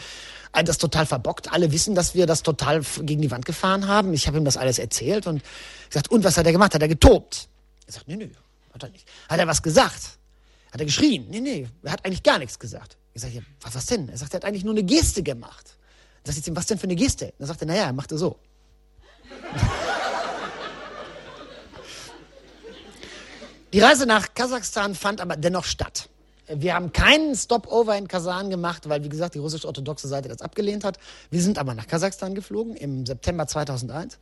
das total verbockt. Alle wissen, dass wir das total gegen die Wand gefahren haben. Ich habe ihm das alles erzählt und gesagt, und was hat er gemacht? Hat er getobt? Er sagt, nee, nee, hat er nicht. Hat er was gesagt? Hat er geschrien? Nee, nee, er hat eigentlich gar nichts gesagt. Ich sage, ja, was, was denn? Er sagt, er hat eigentlich nur eine Geste gemacht. Dann sagt ich, was denn für eine Geste? Dann sagt er, naja, er machte so. [LAUGHS] Die Reise nach Kasachstan fand aber dennoch statt. Wir haben keinen Stopover in Kasan gemacht, weil, wie gesagt, die russisch-orthodoxe Seite das abgelehnt hat. Wir sind aber nach Kasachstan geflogen im September 2001.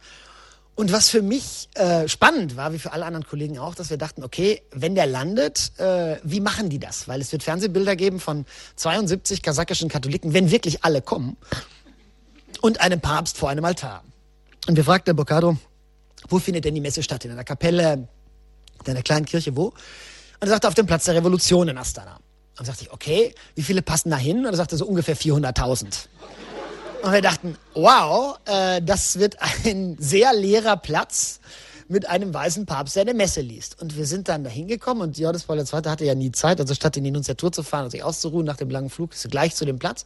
Und was für mich äh, spannend war, wie für alle anderen Kollegen auch, dass wir dachten, okay, wenn der landet, äh, wie machen die das? Weil es wird Fernsehbilder geben von 72 kasachischen Katholiken, wenn wirklich alle kommen, und einem Papst vor einem Altar. Und wir fragten Bocado, wo findet denn die Messe statt? In einer Kapelle, in einer kleinen Kirche, wo? Und er sagte, auf dem Platz der Revolution in Astana. Und sagte ich, okay, wie viele passen da hin? Und er sagte, so ungefähr 400.000. Und wir dachten, wow, äh, das wird ein sehr leerer Platz mit einem weißen Papst, der eine Messe liest. Und wir sind dann da hingekommen und Johannes Paul II. hatte ja nie Zeit, also statt in die Nunziatur zu fahren und sich auszuruhen nach dem langen Flug, ist gleich zu dem Platz,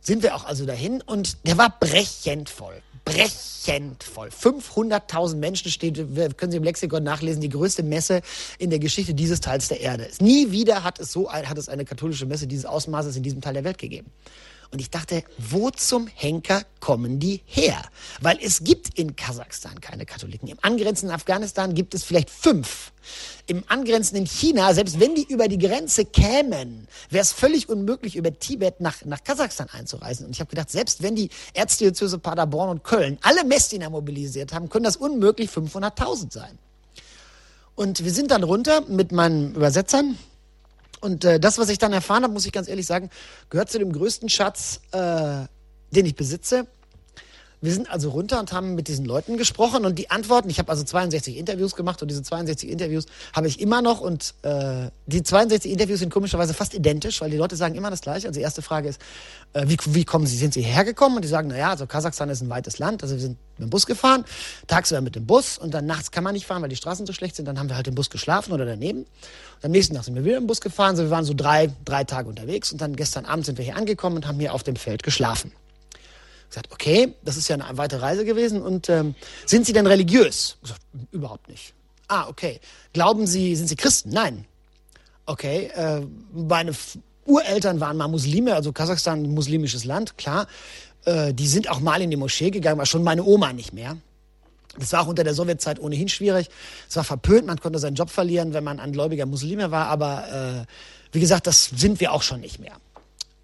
sind wir auch also dahin und der war brechend voll brechend voll. 500.000 Menschen steht, können Sie im Lexikon nachlesen, die größte Messe in der Geschichte dieses Teils der Erde. Nie wieder hat es so hat es eine katholische Messe dieses Ausmaßes in diesem Teil der Welt gegeben. Und ich dachte, wo zum Henker kommen die her? Weil es gibt in Kasachstan keine Katholiken. Im angrenzenden Afghanistan gibt es vielleicht fünf. Im angrenzenden China, selbst wenn die über die Grenze kämen, wäre es völlig unmöglich, über Tibet nach, nach Kasachstan einzureisen. Und ich habe gedacht, selbst wenn die Erzdiözese Paderborn und Köln alle Messdiener mobilisiert haben, können das unmöglich 500.000 sein. Und wir sind dann runter mit meinen Übersetzern und äh, das, was ich dann erfahren habe, muss ich ganz ehrlich sagen, gehört zu dem größten Schatz, äh, den ich besitze. Wir sind also runter und haben mit diesen Leuten gesprochen und die Antworten, ich habe also 62 Interviews gemacht und diese 62 Interviews habe ich immer noch und äh, die 62 Interviews sind komischerweise fast identisch, weil die Leute sagen immer das Gleiche. Also die erste Frage ist, äh, wie, wie kommen Sie, sind Sie hergekommen? Und die sagen, naja, also Kasachstan ist ein weites Land, also wir sind mit dem Bus gefahren, tagsüber mit dem Bus und dann nachts kann man nicht fahren, weil die Straßen so schlecht sind, dann haben wir halt im Bus geschlafen oder daneben. Und am nächsten Tag sind wir wieder im Bus gefahren, so wir waren so drei, drei Tage unterwegs und dann gestern Abend sind wir hier angekommen und haben hier auf dem Feld geschlafen gesagt, okay, das ist ja eine weite Reise gewesen und ähm, sind Sie denn religiös? Gesagt, überhaupt nicht. Ah, okay. Glauben Sie, sind Sie Christen? Nein. Okay, äh, meine Ureltern waren mal Muslime, also Kasachstan muslimisches Land, klar. Äh, die sind auch mal in die Moschee gegangen, war schon meine Oma nicht mehr. Das war auch unter der Sowjetzeit ohnehin schwierig. Es war verpönt, man konnte seinen Job verlieren, wenn man ein gläubiger Muslime war, aber äh, wie gesagt, das sind wir auch schon nicht mehr.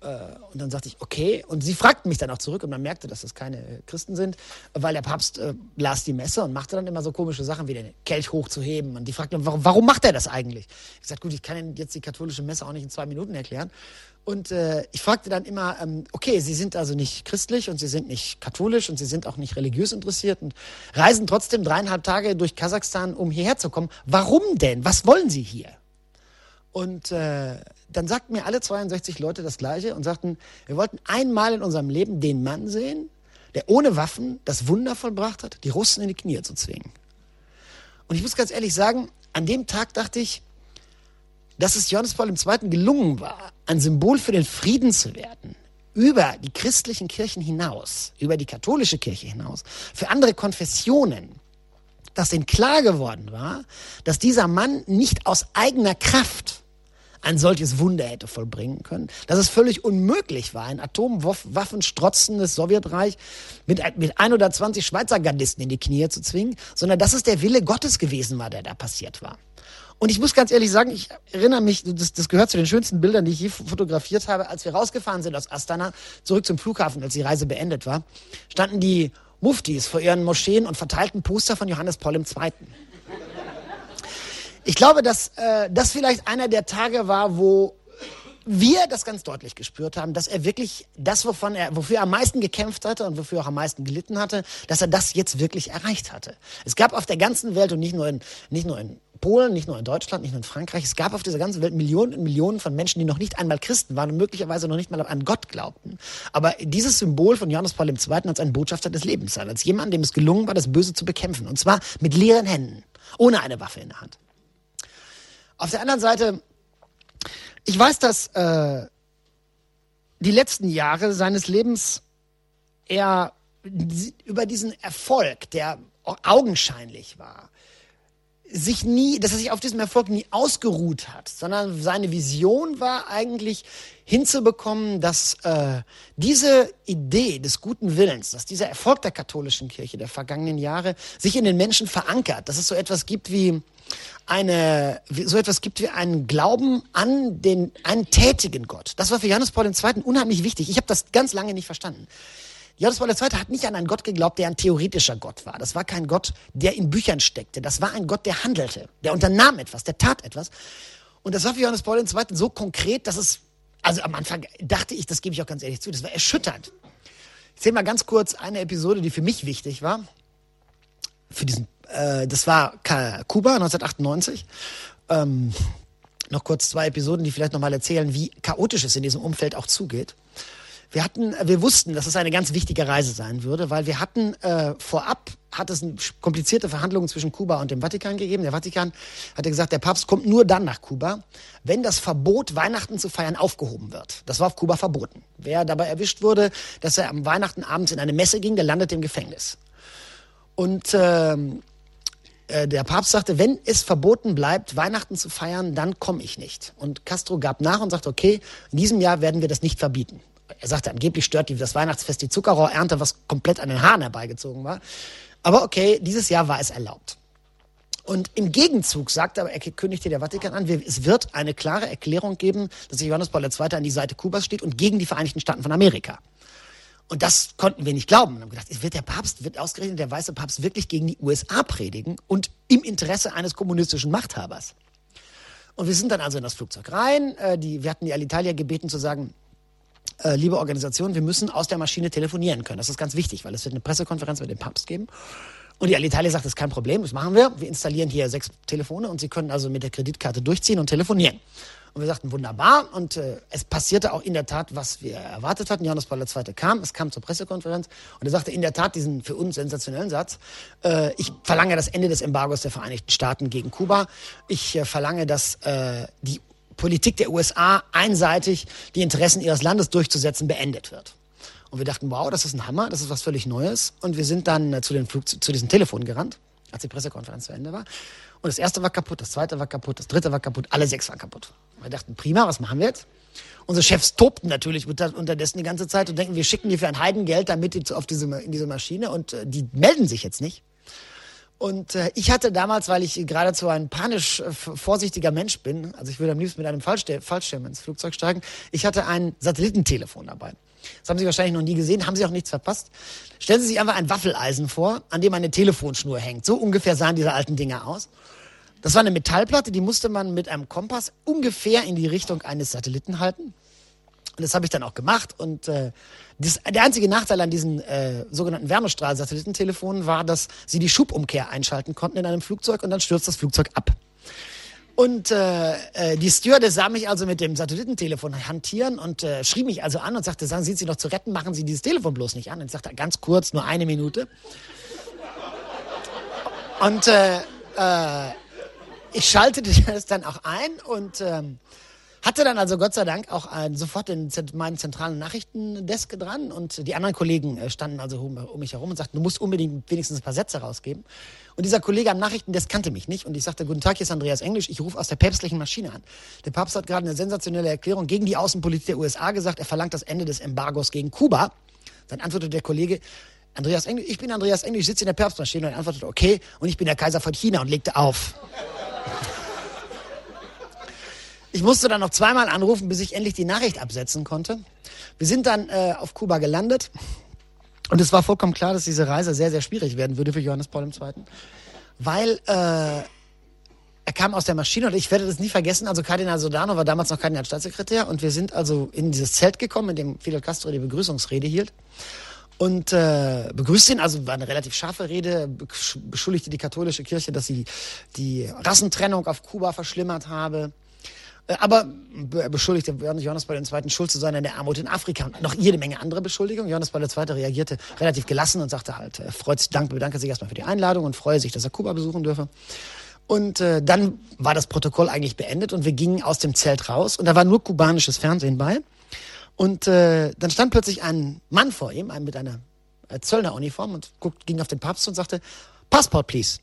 Äh, und dann sagte ich, okay. Und sie fragten mich dann auch zurück und man merkte, dass das keine Christen sind, weil der Papst äh, las die Messe und machte dann immer so komische Sachen wie den Kelch hochzuheben. Und die fragten, warum, warum macht er das eigentlich? Ich sagte, gut, ich kann Ihnen jetzt die katholische Messe auch nicht in zwei Minuten erklären. Und äh, ich fragte dann immer, ähm, okay, Sie sind also nicht christlich und Sie sind nicht katholisch und Sie sind auch nicht religiös interessiert und reisen trotzdem dreieinhalb Tage durch Kasachstan, um hierher zu kommen. Warum denn? Was wollen Sie hier? Und äh, dann sagten mir alle 62 Leute das Gleiche und sagten, wir wollten einmal in unserem Leben den Mann sehen, der ohne Waffen das Wunder vollbracht hat, die Russen in die Knie zu zwingen. Und ich muss ganz ehrlich sagen, an dem Tag dachte ich, dass es Johannes Paul II. gelungen war, ein Symbol für den Frieden zu werden, über die christlichen Kirchen hinaus, über die katholische Kirche hinaus, für andere Konfessionen, dass ihnen klar geworden war, dass dieser Mann nicht aus eigener Kraft ein solches Wunder hätte vollbringen können. Dass es völlig unmöglich war, ein atomwaffenstrotzendes Sowjetreich mit, mit ein oder zwanzig Schweizer Gardisten in die Knie zu zwingen, sondern dass es der Wille Gottes gewesen war, der da passiert war. Und ich muss ganz ehrlich sagen, ich erinnere mich, das, das gehört zu den schönsten Bildern, die ich je fotografiert habe, als wir rausgefahren sind aus Astana, zurück zum Flughafen, als die Reise beendet war, standen die Muftis vor ihren Moscheen und verteilten Poster von Johannes Paul II. Ich glaube, dass äh, das vielleicht einer der Tage war, wo wir das ganz deutlich gespürt haben, dass er wirklich das, wovon er, wofür er am meisten gekämpft hatte und wofür er auch am meisten gelitten hatte, dass er das jetzt wirklich erreicht hatte. Es gab auf der ganzen Welt und nicht nur in, nicht nur in Polen, nicht nur in Deutschland, nicht nur in Frankreich, es gab auf dieser ganzen Welt Millionen und Millionen von Menschen, die noch nicht einmal Christen waren und möglicherweise noch nicht mal an Gott glaubten. Aber dieses Symbol von Johannes Paul II. als ein Botschafter des Lebens sein, als jemand, dem es gelungen war, das Böse zu bekämpfen. Und zwar mit leeren Händen, ohne eine Waffe in der Hand. Auf der anderen Seite, ich weiß, dass äh, die letzten Jahre seines Lebens er über diesen Erfolg, der augenscheinlich war, sich nie, dass er sich auf diesem Erfolg nie ausgeruht hat, sondern seine Vision war eigentlich hinzubekommen, dass äh, diese Idee des guten Willens, dass dieser Erfolg der katholischen Kirche der vergangenen Jahre sich in den Menschen verankert, dass es so etwas gibt wie eine, so etwas gibt wie einen Glauben an den, einen tätigen Gott. Das war für Johannes Paul II. unheimlich wichtig. Ich habe das ganz lange nicht verstanden. Johannes Paul II. hat nicht an einen Gott geglaubt, der ein theoretischer Gott war. Das war kein Gott, der in Büchern steckte. Das war ein Gott, der handelte, der unternahm etwas, der tat etwas. Und das war für Johannes Paul II. so konkret, dass es, also am Anfang dachte ich, das gebe ich auch ganz ehrlich zu, das war erschütternd. Ich sehe mal ganz kurz eine Episode, die für mich wichtig war. Für diesen, äh, das war Kuba 1998. Ähm, noch kurz zwei Episoden, die vielleicht nochmal erzählen, wie chaotisch es in diesem Umfeld auch zugeht. Wir hatten, wir wussten, dass es eine ganz wichtige Reise sein würde, weil wir hatten äh, vorab hat es komplizierte Verhandlungen zwischen Kuba und dem Vatikan gegeben. Der Vatikan hatte gesagt, der Papst kommt nur dann nach Kuba, wenn das Verbot, Weihnachten zu feiern, aufgehoben wird. Das war auf Kuba verboten. Wer dabei erwischt wurde, dass er am Weihnachten abends in eine Messe ging, der landet im Gefängnis. Und ähm, äh, der Papst sagte, wenn es verboten bleibt, Weihnachten zu feiern, dann komme ich nicht. Und Castro gab nach und sagte, okay, in diesem Jahr werden wir das nicht verbieten er sagte, angeblich stört die, das Weihnachtsfest die Zuckerrohrernte, was komplett an den Haaren herbeigezogen war. Aber okay, dieses Jahr war es erlaubt. Und im Gegenzug sagte aber, er kündigte der Vatikan an, es wird eine klare Erklärung geben, dass Johannes Paul II. an die Seite Kubas steht und gegen die Vereinigten Staaten von Amerika. Und das konnten wir nicht glauben. Und haben gedacht, wird der Papst, wird ausgerechnet der weiße Papst wirklich gegen die USA predigen und im Interesse eines kommunistischen Machthabers. Und wir sind dann also in das Flugzeug rein. Äh, die, wir hatten die Alitalia gebeten zu sagen, äh, liebe Organisation, wir müssen aus der Maschine telefonieren können. Das ist ganz wichtig, weil es wird eine Pressekonferenz mit dem Papst geben. Und die Alitalia sagt, das ist kein Problem, das machen wir. Wir installieren hier sechs Telefone und Sie können also mit der Kreditkarte durchziehen und telefonieren. Und wir sagten, wunderbar. Und äh, es passierte auch in der Tat, was wir erwartet hatten. Johannes Paul II. kam, es kam zur Pressekonferenz und er sagte in der Tat diesen für uns sensationellen Satz, äh, ich verlange das Ende des Embargos der Vereinigten Staaten gegen Kuba. Ich äh, verlange, dass äh, die Politik der USA einseitig die Interessen ihres Landes durchzusetzen beendet wird. Und wir dachten, wow, das ist ein Hammer, das ist was völlig Neues. Und wir sind dann äh, zu, den Flug zu diesem Telefon gerannt, als die Pressekonferenz zu Ende war. Und das erste war kaputt, das zweite war kaputt, das dritte war kaputt, alle sechs waren kaputt. Und wir dachten, prima, was machen wir jetzt? Unsere Chefs tobten natürlich unterdessen die ganze Zeit und denken, wir schicken die für ein Heidengeld damit auf diese, in diese Maschine und äh, die melden sich jetzt nicht. Und äh, ich hatte damals, weil ich geradezu ein panisch äh, vorsichtiger Mensch bin, also ich würde am liebsten mit einem Fallschirm, Fallschirm ins Flugzeug steigen, ich hatte ein Satellitentelefon dabei. Das haben Sie wahrscheinlich noch nie gesehen, haben Sie auch nichts verpasst. Stellen Sie sich einfach ein Waffeleisen vor, an dem eine Telefonschnur hängt. So ungefähr sahen diese alten Dinger aus. Das war eine Metallplatte, die musste man mit einem Kompass ungefähr in die Richtung eines Satelliten halten. Und das habe ich dann auch gemacht. Und äh, das, der einzige Nachteil an diesen äh, sogenannten Wärmestrahl-Satellitentelefonen war, dass sie die Schubumkehr einschalten konnten in einem Flugzeug und dann stürzt das Flugzeug ab. Und äh, äh, die Stewardess sah mich also mit dem Satellitentelefon hantieren und äh, schrie mich also an und sagte, sagen, sind Sie noch zu retten, machen Sie dieses Telefon bloß nicht an. Und ich sagte, ganz kurz, nur eine Minute. Und äh, äh, ich schaltete [LAUGHS] das dann auch ein und ähm, hatte dann also Gott sei Dank auch sofort den, meinen zentralen Nachrichtendesk dran und die anderen Kollegen äh, standen also um, um, mich herum und sagten, du musst unbedingt wenigstens ein paar Sätze rausgeben. Und dieser Kollege am Nachrichtendesk kannte mich nicht und ich sagte, guten Tag, hier ist Andreas Englisch, ich rufe aus der päpstlichen Maschine an. Der Papst hat gerade eine sensationelle Erklärung gegen die Außenpolitik der USA gesagt, er verlangt das Ende des Embargos gegen Kuba. Dann antwortete der Kollege, Andreas Englisch, ich bin Andreas Englisch, sitze in der Päpstmaschine und er antwortete, okay, und ich bin der Kaiser von China und legte auf. Ich musste dann noch zweimal anrufen, bis ich endlich die Nachricht absetzen konnte. Wir sind dann äh, auf Kuba gelandet und es war vollkommen klar, dass diese Reise sehr, sehr schwierig werden würde für Johannes Paul II. Weil äh, er kam aus der Maschine und ich werde das nie vergessen. Also Kardinal Sodano war damals noch Kardinalstaatssekretär und wir sind also in dieses Zelt gekommen, in dem Fidel Castro die Begrüßungsrede hielt und äh, begrüßt ihn. Also war eine relativ scharfe Rede, beschuldigte die katholische Kirche, dass sie die Rassentrennung auf Kuba verschlimmert habe aber er beschuldigte Johannes Paul II. schuld zu sein an der Armut in Afrika und noch jede Menge andere Beschuldigungen. Johannes Paul II. reagierte relativ gelassen und sagte halt, er freut sich, danke, bedanke sich erstmal für die Einladung und freue sich, dass er Kuba besuchen dürfe. Und äh, dann war das Protokoll eigentlich beendet und wir gingen aus dem Zelt raus und da war nur kubanisches Fernsehen bei. Und äh, dann stand plötzlich ein Mann vor ihm, ein mit einer äh, Zöllneruniform und guckt, ging auf den Papst und sagte, Passport, please.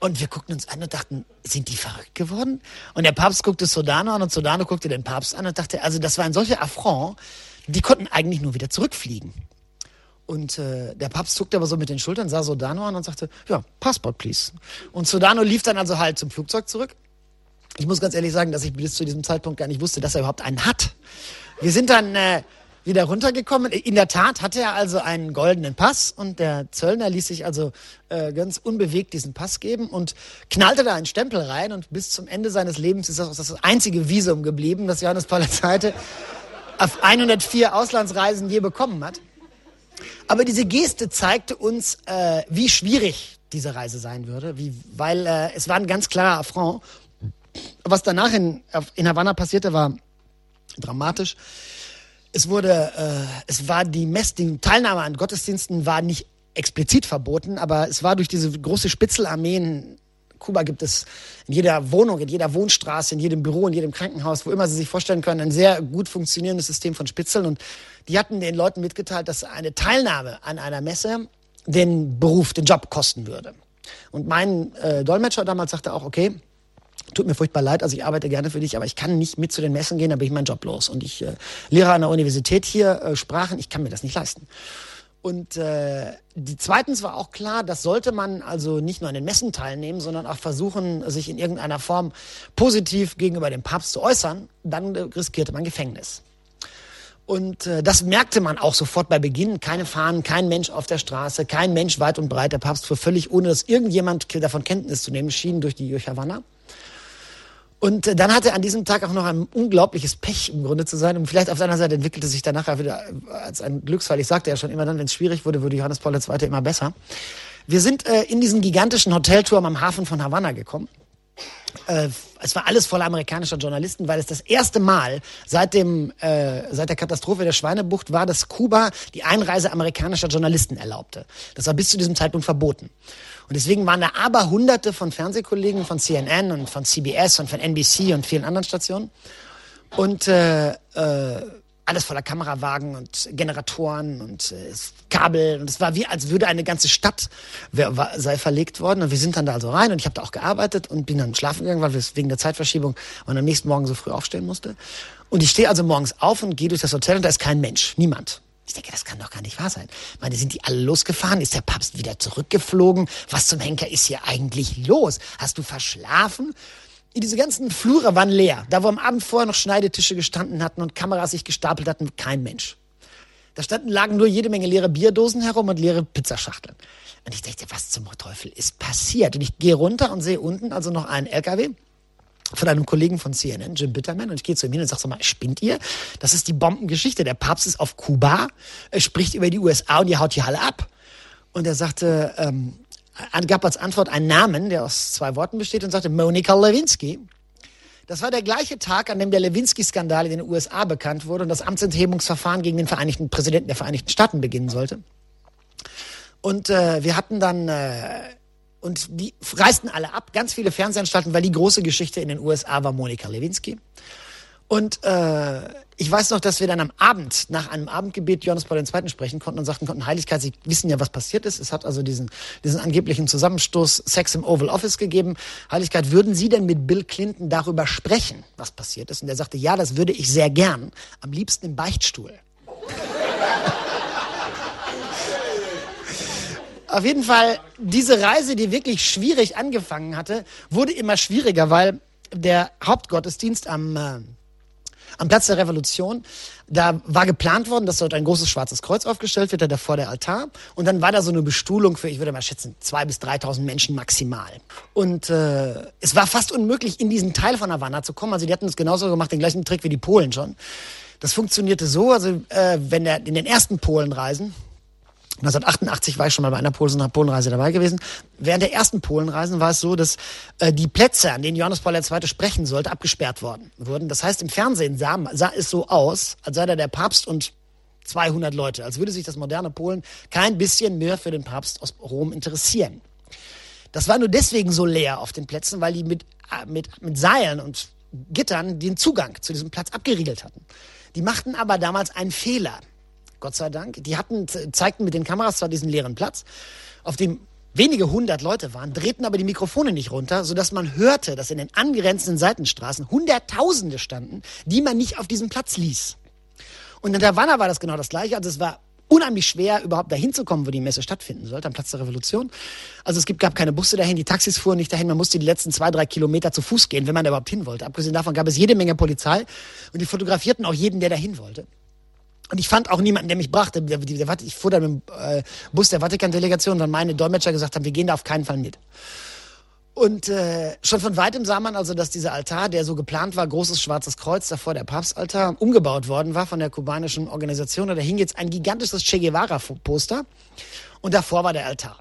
Und wir guckten uns an und dachten, sind die verrückt geworden? Und der Papst guckte Sodano an und Sodano guckte den Papst an und dachte, also das war ein solcher Affront, die konnten eigentlich nur wieder zurückfliegen. Und äh, der Papst zuckte aber so mit den Schultern, sah Sodano an und sagte, ja, Passport, please. Und Sodano lief dann also halt zum Flugzeug zurück. Ich muss ganz ehrlich sagen, dass ich bis zu diesem Zeitpunkt gar nicht wusste, dass er überhaupt einen hat. Wir sind dann äh, wieder runtergekommen. In der Tat hatte er also einen goldenen Pass und der Zöllner ließ sich also äh, ganz unbewegt diesen Pass geben und knallte da einen Stempel rein und bis zum Ende seines Lebens ist das das einzige Visum geblieben, das Johannes Paul II. auf 104 Auslandsreisen je bekommen hat. Aber diese Geste zeigte uns, äh, wie schwierig diese Reise sein würde, wie, weil äh, es war ein ganz klarer Affront. Was danach in, in Havanna passierte, war dramatisch es wurde, äh, es war die Mess, die Teilnahme an Gottesdiensten war nicht explizit verboten, aber es war durch diese große Spitzelarmee in Kuba gibt es in jeder Wohnung, in jeder Wohnstraße, in jedem Büro, in jedem Krankenhaus, wo immer Sie sich vorstellen können, ein sehr gut funktionierendes System von Spitzeln. Und die hatten den Leuten mitgeteilt, dass eine Teilnahme an einer Messe den Beruf, den Job kosten würde. Und mein äh, Dolmetscher damals sagte auch, okay, tut mir furchtbar leid, also ich arbeite gerne für dich, aber ich kann nicht mit zu den Messen gehen, dann bin ich meinen Job los. Und ich äh, lehre an der Universität hier äh, Sprachen, ich kann mir das nicht leisten. Und äh, die zweitens war auch klar, das sollte man also nicht nur an den Messen teilnehmen, sondern auch versuchen, sich in irgendeiner Form positiv gegenüber dem Papst zu äußern. Dann äh, riskierte man Gefängnis. Und äh, das merkte man auch sofort bei Beginn. Keine Fahnen, kein Mensch auf der Straße, kein Mensch weit und breit. Der Papst fuhr völlig, ohne dass irgendjemand davon Kenntnis zu nehmen schien, durch die Havanna. Und äh, dann hatte er an diesem Tag auch noch ein unglaubliches Pech im Grunde zu sein. Und vielleicht auf seiner Seite entwickelte sich danach wieder als ein Glücksfall. Ich sagte ja schon immer dann, wenn es schwierig wurde, wurde Johannes Paul II. immer besser. Wir sind äh, in diesen gigantischen Hotelturm am Hafen von Havanna gekommen. Äh, es war alles voller amerikanischer Journalisten, weil es das erste Mal seit dem äh, seit der Katastrophe der Schweinebucht war, dass Kuba die Einreise amerikanischer Journalisten erlaubte. Das war bis zu diesem Zeitpunkt verboten. Und deswegen waren da aber hunderte von Fernsehkollegen von CNN und von CBS und von NBC und vielen anderen Stationen. Und äh, äh, alles voller Kamerawagen und Generatoren und äh, Kabel. Und es war wie, als würde eine ganze Stadt sei verlegt worden. Und wir sind dann da also rein und ich habe da auch gearbeitet und bin dann schlafen gegangen, weil wir wegen der Zeitverschiebung und am nächsten Morgen so früh aufstehen musste. Und ich stehe also morgens auf und gehe durch das Hotel und da ist kein Mensch, niemand. Ich denke, das kann doch gar nicht wahr sein. Ich meine, sind die alle losgefahren? Ist der Papst wieder zurückgeflogen? Was zum Henker ist hier eigentlich los? Hast du verschlafen? Diese ganzen Flure waren leer. Da, wo am Abend vorher noch Schneidetische gestanden hatten und Kameras sich gestapelt hatten, kein Mensch. Da standen, lagen nur jede Menge leere Bierdosen herum und leere Pizzaschachteln. Und ich dachte, was zum Teufel ist passiert? Und ich gehe runter und sehe unten also noch einen LKW von einem Kollegen von CNN, Jim Bitterman, und ich gehe zu ihm hin und sage so mal, spinnt ihr? Das ist die Bombengeschichte. Der Papst ist auf Kuba, er spricht über die USA und ihr haut die Halle ab. Und er sagte, ähm, gab als Antwort einen Namen, der aus zwei Worten besteht und sagte Monika Lewinsky. Das war der gleiche Tag, an dem der Lewinsky-Skandal in den USA bekannt wurde und das Amtsenthebungsverfahren gegen den Vereinigten Präsidenten der Vereinigten Staaten beginnen sollte. Und äh, wir hatten dann äh, und die reisten alle ab, ganz viele Fernsehanstalten, weil die große Geschichte in den USA war Monika Lewinsky. Und äh, ich weiß noch, dass wir dann am Abend, nach einem Abendgebet Johannes Paul II. sprechen konnten und sagten konnten, Heiligkeit, Sie wissen ja, was passiert ist. Es hat also diesen, diesen angeblichen Zusammenstoß Sex im Oval Office gegeben. Heiligkeit, würden Sie denn mit Bill Clinton darüber sprechen, was passiert ist? Und er sagte, ja, das würde ich sehr gern. Am liebsten im Beichtstuhl. Auf jeden Fall, diese Reise, die wirklich schwierig angefangen hatte, wurde immer schwieriger, weil der Hauptgottesdienst am, äh, am Platz der Revolution, da war geplant worden, dass dort ein großes schwarzes Kreuz aufgestellt wird, da vor der Altar. Und dann war da so eine Bestuhlung für, ich würde mal schätzen, zwei bis dreitausend Menschen maximal. Und äh, es war fast unmöglich, in diesen Teil von Havanna zu kommen. Also die hatten es genauso gemacht, den gleichen Trick wie die Polen schon. Das funktionierte so, also äh, wenn der in den ersten Polenreisen, 1988 war ich schon mal bei einer Polenreise dabei gewesen. Während der ersten Polenreisen war es so, dass äh, die Plätze, an denen Johannes Paul II. sprechen sollte, abgesperrt worden wurden. Das heißt, im Fernsehen sah, sah es so aus, als sei da der Papst und 200 Leute, als würde sich das moderne Polen kein bisschen mehr für den Papst aus Rom interessieren. Das war nur deswegen so leer auf den Plätzen, weil die mit, äh, mit, mit Seilen und Gittern den Zugang zu diesem Platz abgeriegelt hatten. Die machten aber damals einen Fehler. Gott sei Dank. Die hatten, zeigten mit den Kameras zwar diesen leeren Platz, auf dem wenige hundert Leute waren, drehten aber die Mikrofone nicht runter, sodass man hörte, dass in den angrenzenden Seitenstraßen Hunderttausende standen, die man nicht auf diesem Platz ließ. Und in der Havanna war das genau das Gleiche. Also es war unheimlich schwer, überhaupt dahin zu kommen, wo die Messe stattfinden sollte, am Platz der Revolution. Also es gab keine Busse dahin, die Taxis fuhren nicht dahin, man musste die letzten zwei, drei Kilometer zu Fuß gehen, wenn man da überhaupt hin wollte. Abgesehen davon gab es jede Menge Polizei und die fotografierten auch jeden, der dahin wollte. Und ich fand auch niemanden, der mich brachte. Der, der, der, ich fuhr dann mit dem äh, Bus der Vatikan-Delegation, weil meine Dolmetscher gesagt haben, wir gehen da auf keinen Fall mit. Und äh, schon von weitem sah man also, dass dieser Altar, der so geplant war, großes schwarzes Kreuz, davor der Papstaltar, umgebaut worden war von der kubanischen Organisation. Und da hing jetzt ein gigantisches Che Guevara-Poster und davor war der Altar.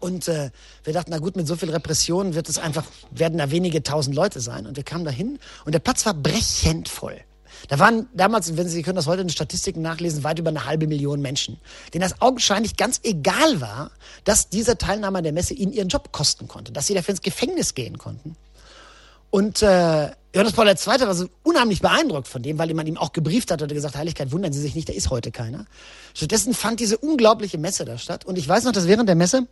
Und äh, wir dachten, na gut, mit so viel Repression wird es einfach, werden da wenige tausend Leute sein. Und wir kamen dahin und der Platz war brechend voll. Da waren damals, wenn Sie können das heute in den Statistiken nachlesen, weit über eine halbe Million Menschen, denen das augenscheinlich ganz egal war, dass diese Teilnahme an der Messe ihnen ihren Job kosten konnte, dass sie dafür ins Gefängnis gehen konnten. Und äh, Johannes Paul II. war so unheimlich beeindruckt von dem, weil man ihm auch gebrieft hat und gesagt, Heiligkeit, wundern Sie sich nicht, da ist heute keiner. Stattdessen fand diese unglaubliche Messe da statt. Und ich weiß noch, dass während der Messe,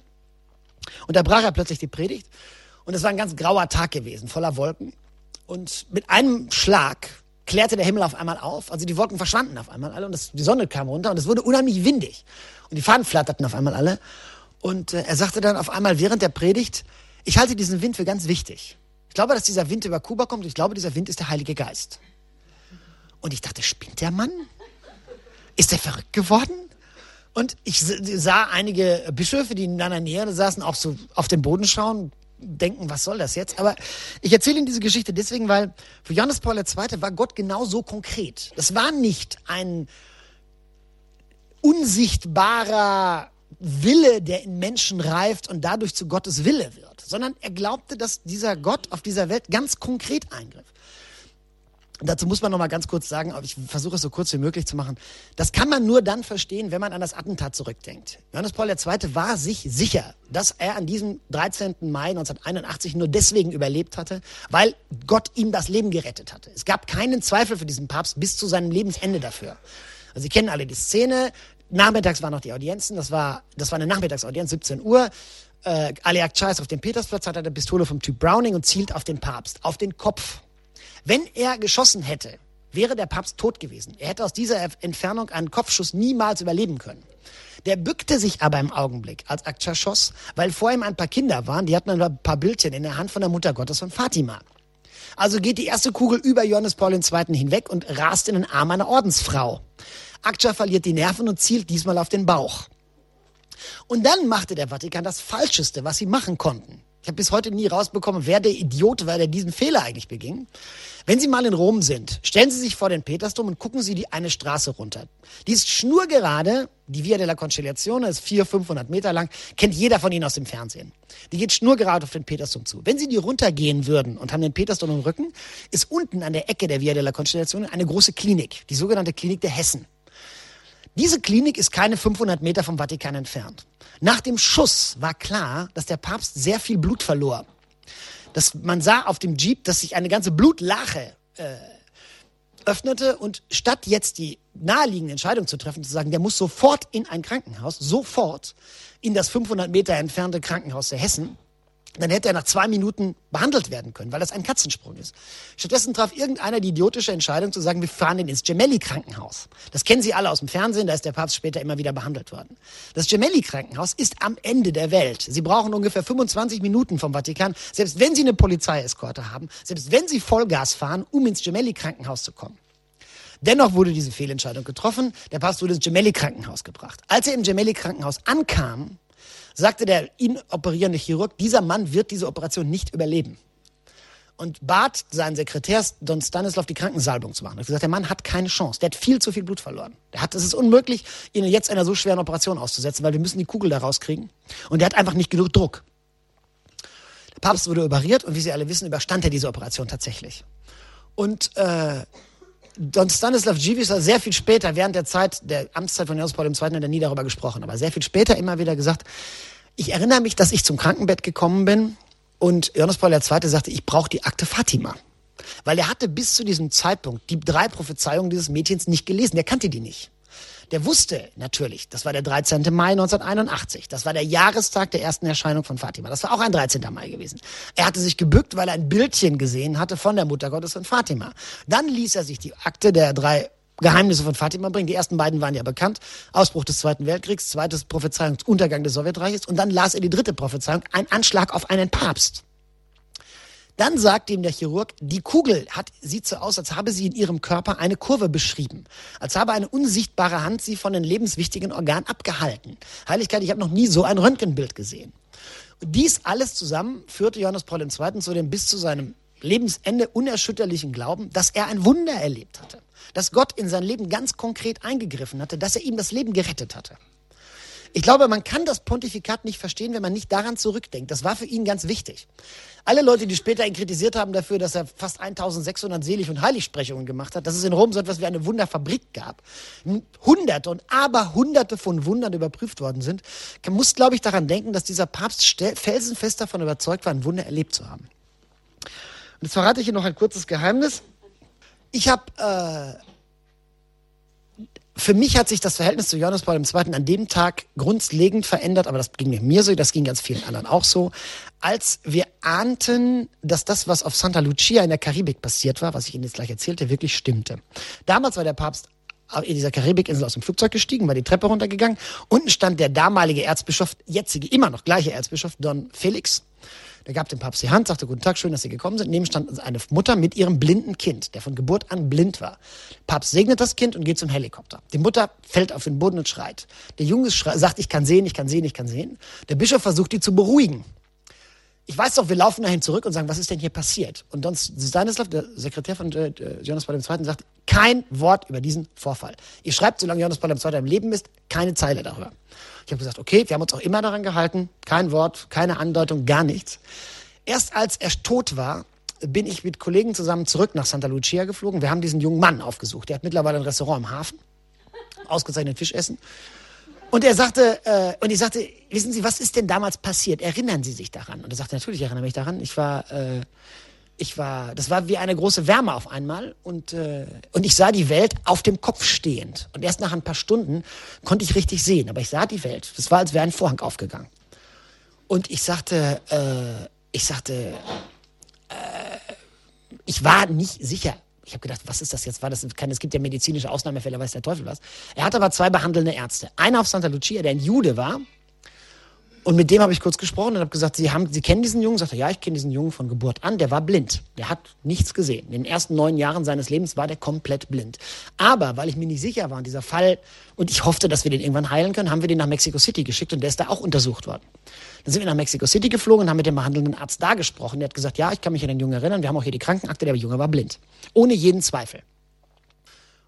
und da brach er plötzlich die Predigt, und es war ein ganz grauer Tag gewesen, voller Wolken. Und mit einem Schlag klärte der Himmel auf einmal auf. Also die Wolken verschwanden auf einmal alle und das, die Sonne kam runter und es wurde unheimlich windig. Und die Fahnen flatterten auf einmal alle. Und äh, er sagte dann auf einmal während der Predigt, ich halte diesen Wind für ganz wichtig. Ich glaube, dass dieser Wind über Kuba kommt ich glaube, dieser Wind ist der Heilige Geist. Und ich dachte, spinnt der Mann? Ist der verrückt geworden? Und ich sah einige Bischöfe, die in einer Nähe saßen, auch so auf den Boden schauen, denken, was soll das jetzt? Aber ich erzähle Ihnen diese Geschichte deswegen, weil für Johannes Paul II. war Gott genau so konkret. Das war nicht ein unsichtbarer Wille, der in Menschen reift und dadurch zu Gottes Wille wird, sondern er glaubte, dass dieser Gott auf dieser Welt ganz konkret eingriff. Dazu muss man noch mal ganz kurz sagen, ich versuche es so kurz wie möglich zu machen. Das kann man nur dann verstehen, wenn man an das Attentat zurückdenkt. Johannes Paul II. war sich sicher, dass er an diesem 13. Mai 1981 nur deswegen überlebt hatte, weil Gott ihm das Leben gerettet hatte. Es gab keinen Zweifel für diesen Papst bis zu seinem Lebensende dafür. Also Sie kennen alle die Szene. Nachmittags waren noch die Audienzen. Das war, das war eine Nachmittagsaudienz, 17 Uhr. Äh, Ali Akçay ist auf dem Petersplatz, hat eine Pistole vom Typ Browning und zielt auf den Papst, auf den Kopf. Wenn er geschossen hätte, wäre der Papst tot gewesen. Er hätte aus dieser Entfernung einen Kopfschuss niemals überleben können. Der bückte sich aber im Augenblick, als Akça schoss, weil vor ihm ein paar Kinder waren, die hatten ein paar Bildchen in der Hand von der Mutter Gottes von Fatima. Also geht die erste Kugel über Johannes Paul II. hinweg und rast in den Arm einer Ordensfrau. Akça verliert die Nerven und zielt diesmal auf den Bauch. Und dann machte der Vatikan das Falscheste, was sie machen konnten. Ich habe bis heute nie rausbekommen, wer der Idiot war, der diesen Fehler eigentlich beging. Wenn Sie mal in Rom sind, stellen Sie sich vor den Petersdom und gucken Sie die eine Straße runter. Die ist schnurgerade, die Via della Conciliazione ist 400, 500 Meter lang, kennt jeder von Ihnen aus dem Fernsehen. Die geht schnurgerade auf den Petersdom zu. Wenn Sie die runtergehen würden und haben den Petersdom im Rücken, ist unten an der Ecke der Via della Conciliazione eine große Klinik, die sogenannte Klinik der Hessen. Diese Klinik ist keine 500 Meter vom Vatikan entfernt. Nach dem Schuss war klar, dass der Papst sehr viel Blut verlor. Das, man sah auf dem Jeep, dass sich eine ganze Blutlache äh, öffnete und statt jetzt die naheliegende Entscheidung zu treffen, zu sagen, der muss sofort in ein Krankenhaus, sofort in das 500 Meter entfernte Krankenhaus der Hessen, dann hätte er nach zwei Minuten behandelt werden können, weil das ein Katzensprung ist. Stattdessen traf irgendeiner die idiotische Entscheidung zu sagen, wir fahren ihn ins Gemelli-Krankenhaus. Das kennen Sie alle aus dem Fernsehen, da ist der Papst später immer wieder behandelt worden. Das Gemelli-Krankenhaus ist am Ende der Welt. Sie brauchen ungefähr 25 Minuten vom Vatikan, selbst wenn Sie eine Polizeieskorte haben, selbst wenn Sie Vollgas fahren, um ins Gemelli-Krankenhaus zu kommen. Dennoch wurde diese Fehlentscheidung getroffen. Der Papst wurde ins Gemelli-Krankenhaus gebracht. Als er im Gemelli-Krankenhaus ankam, sagte der ihn operierende Chirurg, dieser Mann wird diese Operation nicht überleben. Und bat seinen Sekretär Don Stanislav die Krankensalbung zu machen. Er hat gesagt, der Mann hat keine Chance. Der hat viel zu viel Blut verloren. Der hat, es ist unmöglich, ihn jetzt einer so schweren Operation auszusetzen, weil wir müssen die Kugel da rauskriegen. Und der hat einfach nicht genug Druck. Der Papst wurde operiert und wie Sie alle wissen, überstand er diese Operation tatsächlich. Und äh, Don Stanislav Givis hat sehr viel später, während der Zeit, der Amtszeit von Johannes Paul II. hat er nie darüber gesprochen, aber sehr viel später immer wieder gesagt, Ich erinnere mich, dass ich zum Krankenbett gekommen bin und Johannes Paul II. sagte, ich brauche die Akte Fatima. Weil er hatte bis zu diesem Zeitpunkt die drei Prophezeiungen dieses Mädchens nicht gelesen. Der kannte die nicht. Der wusste natürlich, das war der 13. Mai 1981. Das war der Jahrestag der ersten Erscheinung von Fatima. Das war auch ein 13. Mai gewesen. Er hatte sich gebückt, weil er ein Bildchen gesehen hatte von der Mutter Gottes von Fatima. Dann ließ er sich die Akte der drei Geheimnisse von Fatima bringen. Die ersten beiden waren ja bekannt. Ausbruch des Zweiten Weltkriegs, zweites Prophezeiung, Untergang des Sowjetreiches. Und dann las er die dritte Prophezeiung, ein Anschlag auf einen Papst. Dann sagt ihm der Chirurg, die Kugel hat, sieht so aus, als habe sie in ihrem Körper eine Kurve beschrieben. Als habe eine unsichtbare Hand sie von den lebenswichtigen Organen abgehalten. Heiligkeit, ich habe noch nie so ein Röntgenbild gesehen. Und dies alles zusammen führte Johannes Paul II. zu dem bis zu seinem Lebensende unerschütterlichen Glauben, dass er ein Wunder erlebt hatte. Dass Gott in sein Leben ganz konkret eingegriffen hatte, dass er ihm das Leben gerettet hatte. Ich glaube, man kann das Pontifikat nicht verstehen, wenn man nicht daran zurückdenkt. Das war für ihn ganz wichtig. Alle Leute, die später ihn kritisiert haben dafür, dass er fast 1600 Selig- und Heiligsprechungen gemacht hat, dass es in Rom so etwas wie eine Wunderfabrik gab, hunderte und aber hunderte von Wundern überprüft worden sind, muss, glaube ich, daran denken, dass dieser Papst felsenfest davon überzeugt war, ein Wunder erlebt zu haben. Und jetzt verrate ich hier noch ein kurzes Geheimnis. Ich habe äh, für mich hat sich das Verhältnis zu Johannes Paul II. an dem Tag grundlegend verändert, aber das ging nicht mir so, das ging ganz vielen anderen auch so, als wir ahnten, dass das, was auf Santa Lucia in der Karibik passiert war, was ich Ihnen jetzt gleich erzählte, wirklich stimmte. Damals war der Papst in dieser Karibikinsel aus dem Flugzeug gestiegen, war die Treppe runtergegangen. Unten stand der damalige Erzbischof, jetzige, immer noch gleiche Erzbischof, Don Felix. Der gab dem Papst die Hand, sagte, guten Tag, schön, dass Sie gekommen sind. Neben stand eine Mutter mit ihrem blinden Kind, der von Geburt an blind war. Papst segnet das Kind und geht zum Helikopter. Die Mutter fällt auf den Boden und schreit. Der Junge sagt, ich kann sehen, ich kann sehen, ich kann sehen. Der Bischof versucht, die zu beruhigen. Ich weiß doch, wir laufen dahin zurück und sagen, was ist denn hier passiert? Und dann Stanislav, der Sekretär von äh, Johannes Paul II., sagt, kein Wort über diesen Vorfall. Ihr schreibt, solange Johannes Paul II. im Leben ist, keine Zeile darüber. Ich habe gesagt, okay, wir haben uns auch immer daran gehalten. Kein Wort, keine Andeutung, gar nichts. Erst als er tot war, bin ich mit Kollegen zusammen zurück nach Santa Lucia geflogen. Wir haben diesen jungen Mann aufgesucht. Der hat mittlerweile ein Restaurant im Hafen. Ausgezeichnet Fisch essen. Und er sagte, äh, und ich sagte, wissen Sie, was ist denn damals passiert? Erinnern Sie sich daran? Und er sagte, natürlich erinnere ich mich daran. Ich war, äh, ich war, das war wie eine große Wärme auf einmal und, äh, und ich sah die Welt auf dem Kopf stehend. Und erst nach ein paar Stunden konnte ich richtig sehen, aber ich sah die Welt. Das war, als wäre ein Vorhang aufgegangen. Und ich sagte, äh, ich sagte, äh, ich war nicht sicher. Ich habe gedacht, was ist das jetzt? War das kein, es gibt ja medizinische Ausnahmefälle, weiß der Teufel was. Er hatte aber zwei behandelnde Ärzte. Einer auf Santa Lucia, der ein Jude war und mit dem habe ich kurz gesprochen und habe gesagt, Sie, haben, Sie kennen diesen Jungen? Sagte, ja, ich kenne diesen Jungen von Geburt an. Der war blind. Der hat nichts gesehen. In den ersten neun Jahren seines Lebens war der komplett blind. Aber weil ich mir nicht sicher war, dieser Fall, und ich hoffte, dass wir den irgendwann heilen können, haben wir den nach Mexico City geschickt und der ist da auch untersucht worden. Dann sind wir nach Mexico City geflogen und haben mit dem behandelnden Arzt da gesprochen. Der hat gesagt, ja, ich kann mich an den Jungen erinnern. Wir haben auch hier die Krankenakte, der Junge war blind. Ohne jeden Zweifel.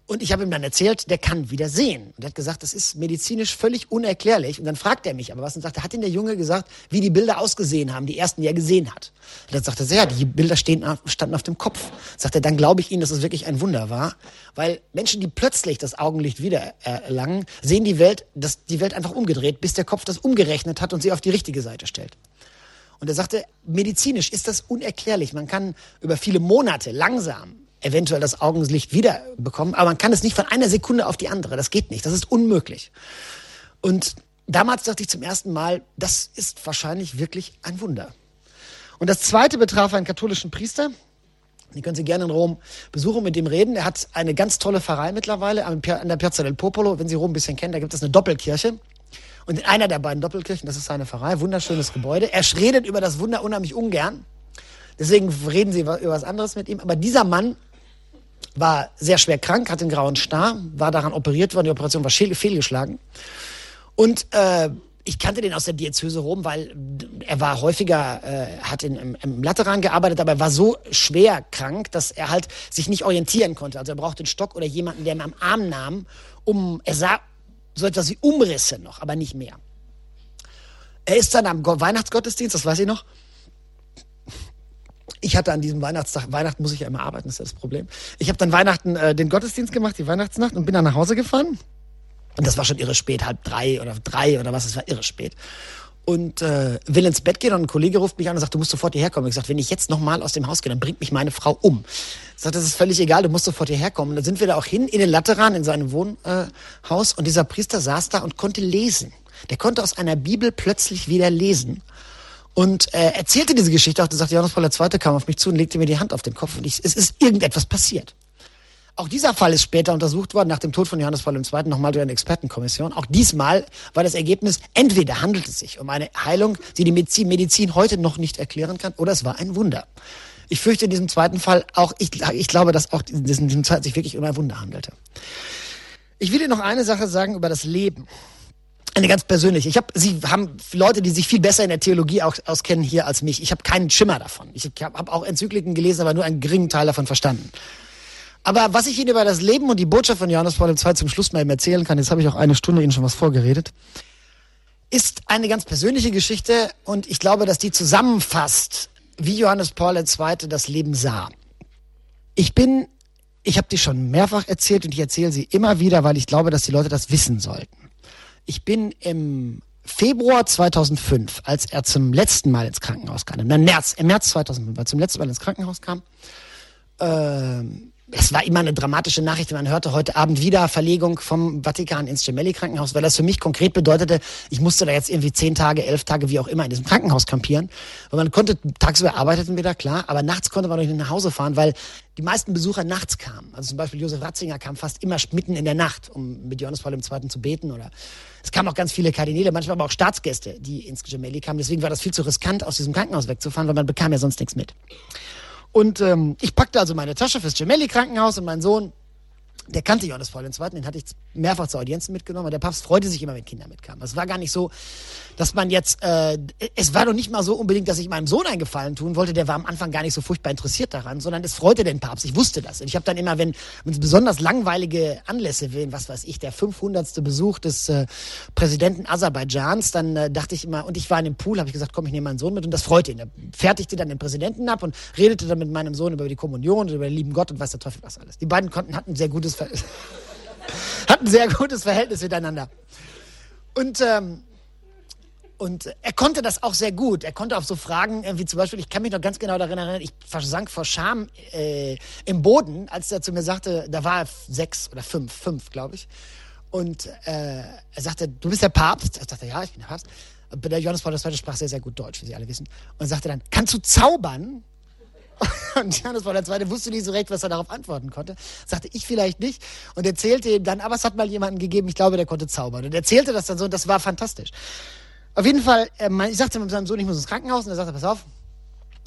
Und ich habe ihm dann erzählt, der kann wieder sehen. Und er hat gesagt, das ist medizinisch völlig unerklärlich. Und dann fragt er mich aber was und sagte, hat denn der Junge gesagt, wie die Bilder ausgesehen haben, die ersten, die er gesehen hat? Und dann sagte er, ja, die Bilder stehen, standen auf dem Kopf. Sagt er, dann glaube ich Ihnen, dass es wirklich ein Wunder war. Weil Menschen, die plötzlich das Augenlicht wieder erlangen, sehen die Welt, das, die Welt einfach umgedreht, bis der Kopf das umgerechnet hat und sie auf die richtige Seite stellt. Und er sagte, medizinisch ist das unerklärlich. Man kann über viele Monate langsam eventuell das Augenlicht wiederbekommen, aber man kann es nicht von einer Sekunde auf die andere. Das geht nicht. Das ist unmöglich. Und damals dachte ich zum ersten Mal, das ist wahrscheinlich wirklich ein Wunder. Und das zweite betraf einen katholischen Priester. Die können Sie gerne in Rom besuchen, mit dem reden. Er hat eine ganz tolle Pfarrei mittlerweile an der Piazza del Popolo. Wenn Sie Rom ein bisschen kennen, da gibt es eine Doppelkirche. Und in einer der beiden Doppelkirchen, das ist seine Pfarrei, wunderschönes Gebäude. Er redet über das Wunder unheimlich ungern. Deswegen reden Sie über was anderes mit ihm. Aber dieser Mann war sehr schwer krank, hatte einen grauen Star, war daran operiert worden, die Operation war fehlgeschlagen. Und äh, ich kannte den aus der Diözese Rom, weil er war häufiger, äh, hat in, im, im Lateran gearbeitet, aber er war so schwer krank, dass er halt sich nicht orientieren konnte. Also er brauchte einen Stock oder jemanden, der ihn am Arm nahm, um, er sah so etwas wie Umrisse noch, aber nicht mehr. Er ist dann am Weihnachtsgottesdienst, das weiß ich noch, ich hatte an diesem Weihnachtstag, Weihnachten muss ich ja immer arbeiten, ist ja das Problem. Ich habe dann Weihnachten äh, den Gottesdienst gemacht, die Weihnachtsnacht und bin dann nach Hause gefahren. Und das war schon irre spät, halb drei oder drei oder was, es war irre spät. und äh, will ins Bett gehen und ein Kollege ruft mich an und sagt, du musst sofort hierher kommen. Ich sage, wenn ich jetzt nochmal aus dem Haus gehe, dann bringt mich meine Frau um. Ich sage, das ist völlig egal, du musst sofort hierher kommen. Und dann sind wir da auch hin in den Lateran, in seinem Wohnhaus und dieser Priester saß da und konnte lesen. Der konnte aus einer Bibel plötzlich wieder lesen und äh, erzählte diese Geschichte auch. Da sagte Johannes Paul II. kam auf mich zu und legte mir die Hand auf den Kopf und ich, es ist irgendetwas passiert. Auch dieser Fall ist später untersucht worden, nach dem Tod von Johannes Paul II. nochmal durch eine Expertenkommission. Auch diesmal war das Ergebnis, entweder handelt es sich um eine Heilung, die die Medizin, Medizin heute noch nicht erklären kann, oder es war ein Wunder. Ich fürchte in diesem zweiten Fall auch, ich, ich glaube, dass auch in diesem Zeit sich wirklich um ein Wunder handelte. Ich will dir noch eine Sache sagen über das Leben. Eine ganz persönliche. Ich habe, Sie haben Leute, die sich viel besser in der Theologie auch auskennen hier als mich. Ich habe keinen Schimmer davon. Ich habe hab auch Enzykliken gelesen, aber nur einen geringen Teil davon verstanden. Aber was ich Ihnen über das Leben und die Botschaft von Johannes Paul II zum Schluss mal eben erzählen kann, jetzt habe ich auch eine Stunde Ihnen schon was vorgeredet, ist eine ganz persönliche Geschichte und ich glaube, dass die zusammenfasst, wie Johannes Paul II das Leben sah. Ich bin, ich habe die schon mehrfach erzählt und ich erzähle sie immer wieder, weil ich glaube, dass die Leute das wissen sollten. Ich bin im Februar 2005, als er zum letzten Mal ins Krankenhaus kam, im März, im März 2005, als er zum letzten Mal ins Krankenhaus kam, äh, es war immer eine dramatische Nachricht. Man hörte heute Abend wieder Verlegung vom Vatikan ins Gemelli-Krankenhaus, weil das für mich konkret bedeutete, ich musste da jetzt irgendwie zehn Tage, elf Tage, wie auch immer, in diesem Krankenhaus kampieren. Weil man konnte, tagsüber arbeiteten wir da, klar, aber nachts konnte man noch nicht nach Hause fahren, weil die meisten Besucher nachts kamen. Also zum Beispiel Josef Ratzinger kam fast immer mitten in der Nacht, um mit Johannes Paul II. zu beten. Oder es kamen auch ganz viele Kardinäle, manchmal aber auch Staatsgäste, die ins Gemelli kamen. Deswegen war das viel zu riskant, aus diesem Krankenhaus wegzufahren, weil man bekam ja sonst nichts mit. Und ähm, ich packte also meine Tasche fürs Gemelli-Krankenhaus und mein Sohn der kannte Johannes Paul II., den hatte ich mehrfach zu Audienzen mitgenommen. Und der Papst freute sich immer, wenn Kinder mitkamen. Es war gar nicht so, dass man jetzt, äh, es war doch nicht mal so unbedingt, dass ich meinem Sohn einen Gefallen tun wollte. Der war am Anfang gar nicht so furchtbar interessiert daran, sondern es freute den Papst. Ich wusste das. Und ich habe dann immer, wenn es besonders langweilige Anlässe wählen, was weiß ich, der 500. Besuch des äh, Präsidenten Aserbaidschans, dann äh, dachte ich immer, und ich war in dem Pool, habe ich gesagt, komm, ich nehme meinen Sohn mit. Und das freute ihn. Er fertigte dann den Präsidenten ab und redete dann mit meinem Sohn über die Kommunion und über den lieben Gott und weiß der Teufel was alles. Die beiden konnten, hatten sehr gutes [LAUGHS] hat ein sehr gutes Verhältnis miteinander. Und, ähm, und er konnte das auch sehr gut. Er konnte auf so Fragen, wie zum Beispiel, ich kann mich noch ganz genau daran erinnern, ich versank vor Scham äh, im Boden, als er zu mir sagte, da war er sechs oder fünf, fünf, glaube ich. Und äh, er sagte, du bist der Papst. Ich sagte, ja, ich bin der Papst. Aber der Johannes Paul II. sprach sehr, sehr gut Deutsch, wie Sie alle wissen. Und sagte dann, kannst du zaubern? [LAUGHS] Und Johannes Paul II. wusste nicht so recht, was er darauf antworten konnte. Sagte ich vielleicht nicht. Und erzählte ihm dann, aber es hat mal jemanden gegeben, ich glaube, der konnte zaubern. Und erzählte das dann so und das war fantastisch. Auf jeden Fall, äh, ich sagte mit seinem Sohn, ich muss ins Krankenhaus. Und er sagte, pass auf,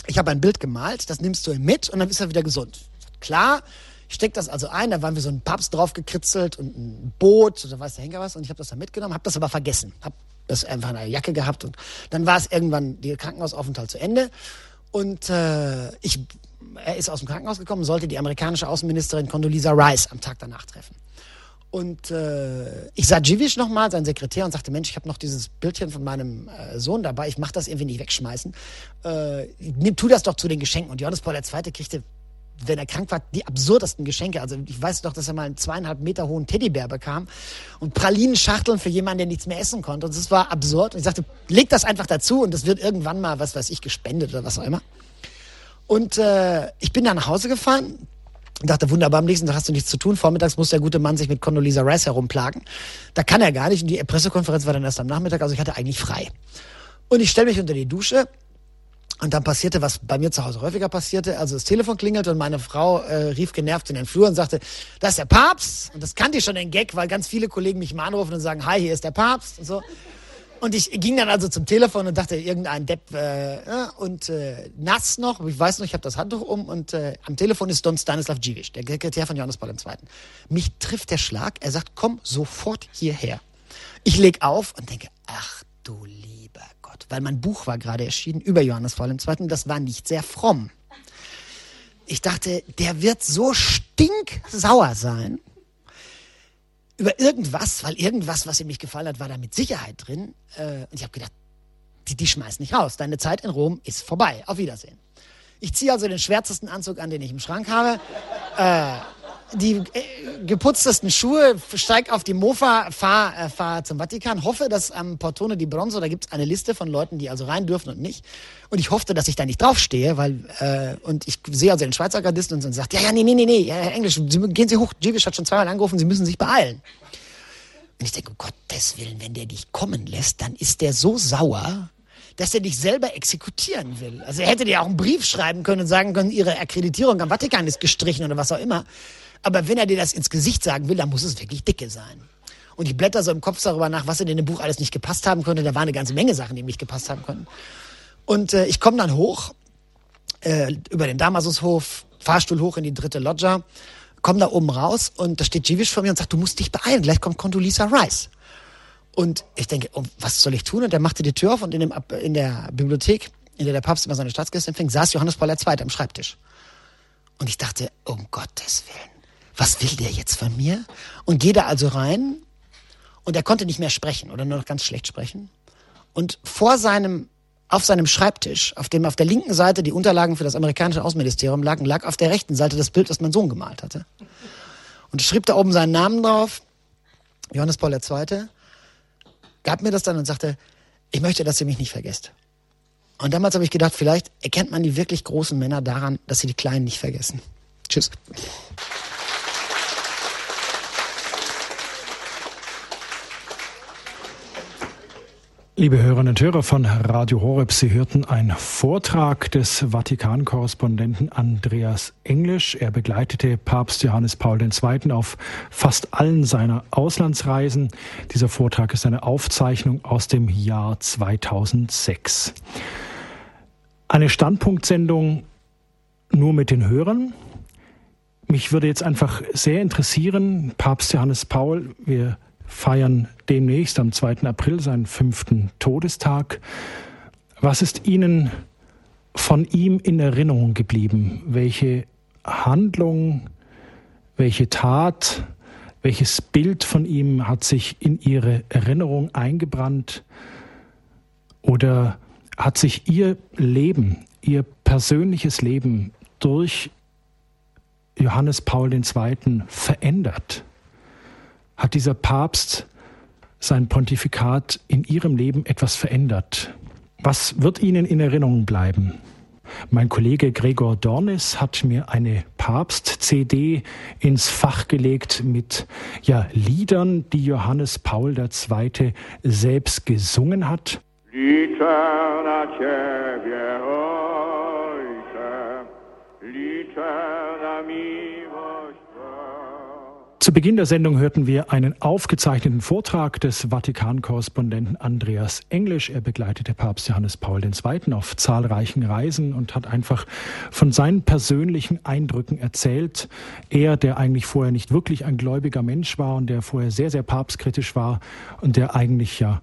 ich habe ein Bild gemalt, das nimmst du ihm mit und dann ist er wieder gesund. Klar, ich steck das also ein, da waren wir so ein Papst drauf gekritzelt und ein Boot oder weiß der Henker was und ich habe das dann mitgenommen, habe das aber vergessen, habe das einfach in einer Jacke gehabt und dann war es irgendwann der Krankenhausaufenthalt zu Ende und äh, ich, er ist aus dem Krankenhaus gekommen, sollte die amerikanische Außenministerin Condoleezza Rice am Tag danach treffen. Und äh, ich sah Jivic nochmal, sein Sekretär, und sagte, Mensch, ich habe noch dieses Bildchen von meinem äh, Sohn dabei, ich mache das irgendwie nicht wegschmeißen. Äh, nimm, tu das doch zu den Geschenken. Und Johannes Paul II. kriegte, wenn er krank war, die absurdesten Geschenke. Also ich weiß doch, dass er mal einen zweieinhalb Meter hohen Teddybär bekam und Pralinenschachteln für jemanden, der nichts mehr essen konnte. Und das war absurd. Und ich sagte, leg das einfach dazu und das wird irgendwann mal, was weiß ich, gespendet oder was auch immer. Und äh, ich bin da nach Hause gefahren, und dachte, wunderbar, am nächsten Tag hast du nichts zu tun. Vormittags muss der gute Mann sich mit Condoleezza Rice herumplagen. Da kann er gar nicht. Und die Pressekonferenz war dann erst am Nachmittag, also ich hatte eigentlich frei. Und ich stelle mich unter die Dusche und dann passierte, was bei mir zu Hause häufiger passierte. Also das Telefon klingelte und meine Frau äh, rief genervt in den Flur und sagte, das ist der Papst. Und das kannte ich schon den Gag, weil ganz viele Kollegen mich mal anrufen und sagen, hi, hier ist der Papst und so. Und ich ging dann also zum Telefon und dachte, irgendein Depp äh, und äh, nass noch, ich weiß noch, ich habe das Handtuch um und äh, am Telefon ist Don Stanislav Dziwisz, der Sekretär von Johannes Paul II. Mich trifft der Schlag, er sagt, komm sofort hierher. Ich leg auf und denke, ach du lieber Gott, weil mein Buch war gerade erschienen über Johannes Paul II. Das war nicht sehr fromm. Ich dachte, der wird so stinksauer sein, über irgendwas, weil irgendwas, was ihm nicht gefallen hat, war da mit Sicherheit drin. Äh, und ich habe gedacht, die, die schmeißt nicht raus. Deine Zeit in Rom ist vorbei. Auf Wiedersehen. Ich ziehe also den schwärzesten Anzug an, den ich im Schrank habe. Äh, die äh, geputztesten Schuhe, steig auf die Mofa, fahr, äh, fahr zum Vatikan, hoffe, dass am Portone di Bronzo, da gibt's eine Liste von Leuten, die also rein dürfen und nicht. Und ich hoffte, dass ich da nicht draufstehe, weil, äh, und ich sehe also den Schweizer Gardisten und, und sagt, ja, ja, nee, nee, nee, nee, ja, Englisch, Sie, gehen Sie hoch, Jivish hat schon zweimal angerufen, Sie müssen sich beeilen. Und ich denke, um Gottes Willen, wenn der dich kommen lässt, dann ist der so sauer, dass er dich selber exekutieren will. Also er hätte dir auch einen Brief schreiben können und sagen können, ihre Akkreditierung am Vatikan ist gestrichen oder was auch immer. Aber wenn er dir das ins Gesicht sagen will, dann muss es wirklich dicke sein. Und ich blätter so im Kopf darüber nach, was in dem Buch alles nicht gepasst haben könnte. Da war eine ganze Menge Sachen, die nicht gepasst haben konnten. Und äh, ich komme dann hoch, äh, über den Damasushof, Fahrstuhl hoch in die dritte Loggia, komme da oben raus und da steht Jivish vor mir und sagt, du musst dich beeilen, gleich kommt Condoleezza Rice. Und ich denke, oh, was soll ich tun? Und er machte die Tür auf und in, dem, in der Bibliothek, in der der Papst immer seine Staatsgäste empfing, saß Johannes Paul II. am Schreibtisch. Und ich dachte, um Gottes Willen, was will der jetzt von mir? Und gehe da also rein und er konnte nicht mehr sprechen oder nur noch ganz schlecht sprechen. Und vor seinem, auf seinem Schreibtisch, auf dem auf der linken Seite die Unterlagen für das amerikanische Außenministerium lagen, lag auf der rechten Seite das Bild, das mein Sohn gemalt hatte. Und schrieb da oben seinen Namen drauf, Johannes Paul II., gab mir das dann und sagte, ich möchte, dass ihr mich nicht vergesst. Und damals habe ich gedacht, vielleicht erkennt man die wirklich großen Männer daran, dass sie die Kleinen nicht vergessen. Tschüss. Liebe Hörerinnen und Hörer von Radio Horeb, Sie hörten einen Vortrag des Vatikan-Korrespondenten Andreas Englisch. Er begleitete Papst Johannes Paul II. auf fast allen seiner Auslandsreisen. Dieser Vortrag ist eine Aufzeichnung aus dem Jahr 2006. Eine Standpunktsendung nur mit den Hörern. Mich würde jetzt einfach sehr interessieren, Papst Johannes Paul, wir feiern demnächst am 2. April seinen fünften Todestag. Was ist Ihnen von ihm in Erinnerung geblieben? Welche Handlung, welche Tat, welches Bild von ihm hat sich in Ihre Erinnerung eingebrannt? Oder hat sich Ihr Leben, Ihr persönliches Leben durch Johannes Paul II. verändert? Hat dieser Papst sein Pontifikat in Ihrem Leben etwas verändert? Was wird Ihnen in Erinnerung bleiben? Mein Kollege Gregor Dornis hat mir eine Papst-CD ins Fach gelegt mit ja, Liedern, die Johannes Paul II. selbst gesungen hat. Liczę na Ciebie, Ojcze, zu Beginn der Sendung hörten wir einen aufgezeichneten Vortrag des Vatikan-Korrespondenten Andreas Englisch. Er begleitete Papst Johannes Paul II. auf zahlreichen Reisen und hat einfach von seinen persönlichen Eindrücken erzählt. Er, der eigentlich vorher nicht wirklich ein gläubiger Mensch war und der vorher sehr, sehr papstkritisch war und der eigentlich ja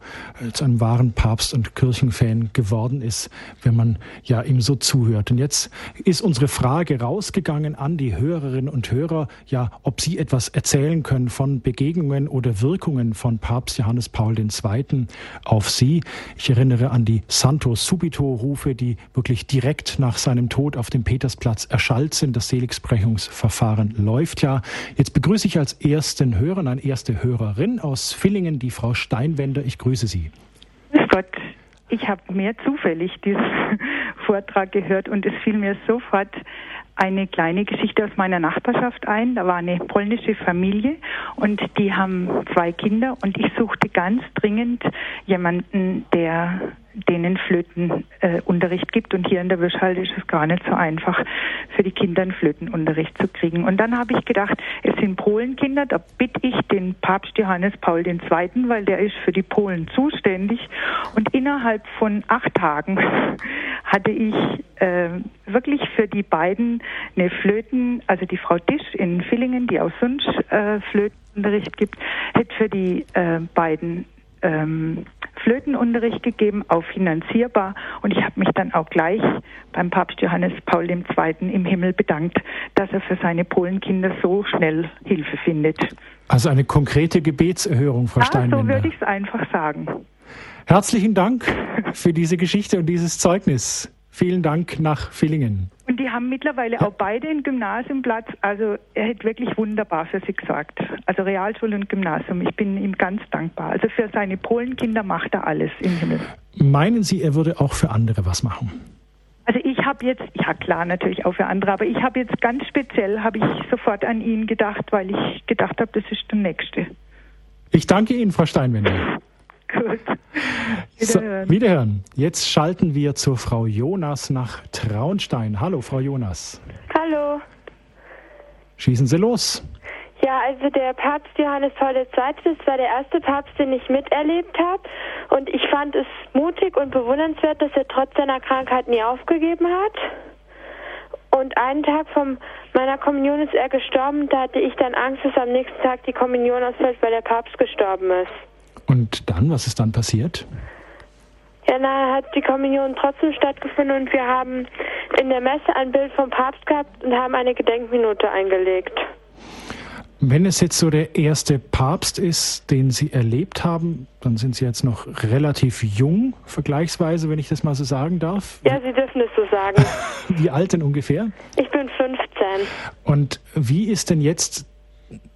zu einem wahren Papst- und Kirchenfan geworden ist, wenn man ja ihm so zuhört. Und jetzt ist unsere Frage rausgegangen an die Hörerinnen und Hörer, ja, ob sie etwas erzählen erzählen können von Begegnungen oder Wirkungen von Papst Johannes Paul II. auf sie. Ich erinnere an die Santo Subito-Rufe, die wirklich direkt nach seinem Tod auf dem Petersplatz erschallt sind. Das Seligsprechungsverfahren läuft ja. Jetzt begrüße ich als ersten Hörer, eine erste Hörerin aus Villingen, die Frau Steinwender. Ich grüße Sie. Gott. Ich habe mehr zufällig diesen [LAUGHS] Vortrag gehört und es fiel mir sofort eine kleine Geschichte aus meiner Nachbarschaft ein. Da war eine polnische Familie und die haben zwei Kinder und ich suchte ganz dringend jemanden, der denen Flötenunterricht äh, gibt. Und hier in der Wischhalde ist es gar nicht so einfach, für die Kinder einen Flötenunterricht zu kriegen. Und dann habe ich gedacht, es sind Polenkinder, da bitte ich den Papst Johannes Paul II., weil der ist für die Polen zuständig. Und innerhalb von acht Tagen [LAUGHS] hatte ich äh, wirklich für die beiden eine Flöten, also die Frau Tisch in Villingen, die aus Sunsch äh, Flötenunterricht gibt, hätte für die äh, beiden ähm, Flötenunterricht gegeben, auch finanzierbar. Und ich habe mich dann auch gleich beim Papst Johannes Paul II. im Himmel bedankt, dass er für seine Polenkinder so schnell Hilfe findet. Also eine konkrete Gebetserhörung, Frau ah, Steinwender. So würde ich es einfach sagen. Herzlichen Dank für diese Geschichte und dieses Zeugnis. Vielen Dank nach Villingen. Und die haben mittlerweile auch beide einen Gymnasiumplatz. Also er hätte wirklich wunderbar für sie gesagt. Also Realschule und Gymnasium. Ich bin ihm ganz dankbar. Also für seine Polenkinder macht er alles im Himmel. Meinen Sie, er würde auch für andere was machen? Also ich habe jetzt, ja klar, natürlich auch für andere, aber ich habe jetzt ganz speziell, habe ich sofort an ihn gedacht, weil ich gedacht habe, das ist der Nächste. Ich danke Ihnen, Frau Steinwender. Gut. Wiederhören. So, wiederhören. Jetzt schalten wir zur Frau Jonas nach Traunstein. Hallo, Frau Jonas. Hallo. Schießen Sie los. Ja, also der Papst Johannes Paul II., das war der erste Papst, den ich miterlebt habe. Und ich fand es mutig und bewundernswert, dass er trotz seiner Krankheit nie aufgegeben hat. Und einen Tag von meiner Kommunion ist er gestorben. Da hatte ich dann Angst, dass am nächsten Tag die Kommunion ausfällt, weil der Papst gestorben ist. Und dann, was ist dann passiert? Ja, na, hat die Kommunion trotzdem stattgefunden und wir haben in der Messe ein Bild vom Papst gehabt und haben eine Gedenkminute eingelegt. Wenn es jetzt so der erste Papst ist, den Sie erlebt haben, dann sind Sie jetzt noch relativ jung, vergleichsweise, wenn ich das mal so sagen darf. Ja, Sie dürfen es so sagen. [LAUGHS] Wie alt denn ungefähr? Ich bin 15. Und wie ist denn jetzt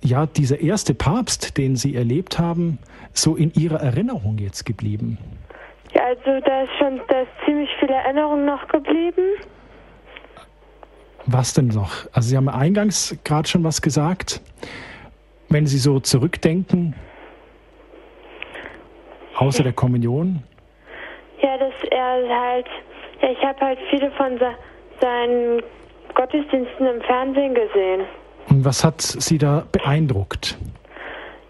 ja dieser erste Papst, den Sie erlebt haben, so in Ihrer Erinnerung jetzt geblieben? Ja, also da ist schon da ist ziemlich viel Erinnerung noch geblieben. Was denn noch? Also Sie haben eingangs gerade schon was gesagt. Wenn Sie so zurückdenken, außer der Kommunion? Ja, dass er halt, ja, ich habe halt viele von seinen Gottesdiensten im Fernsehen gesehen. Und was hat Sie da beeindruckt?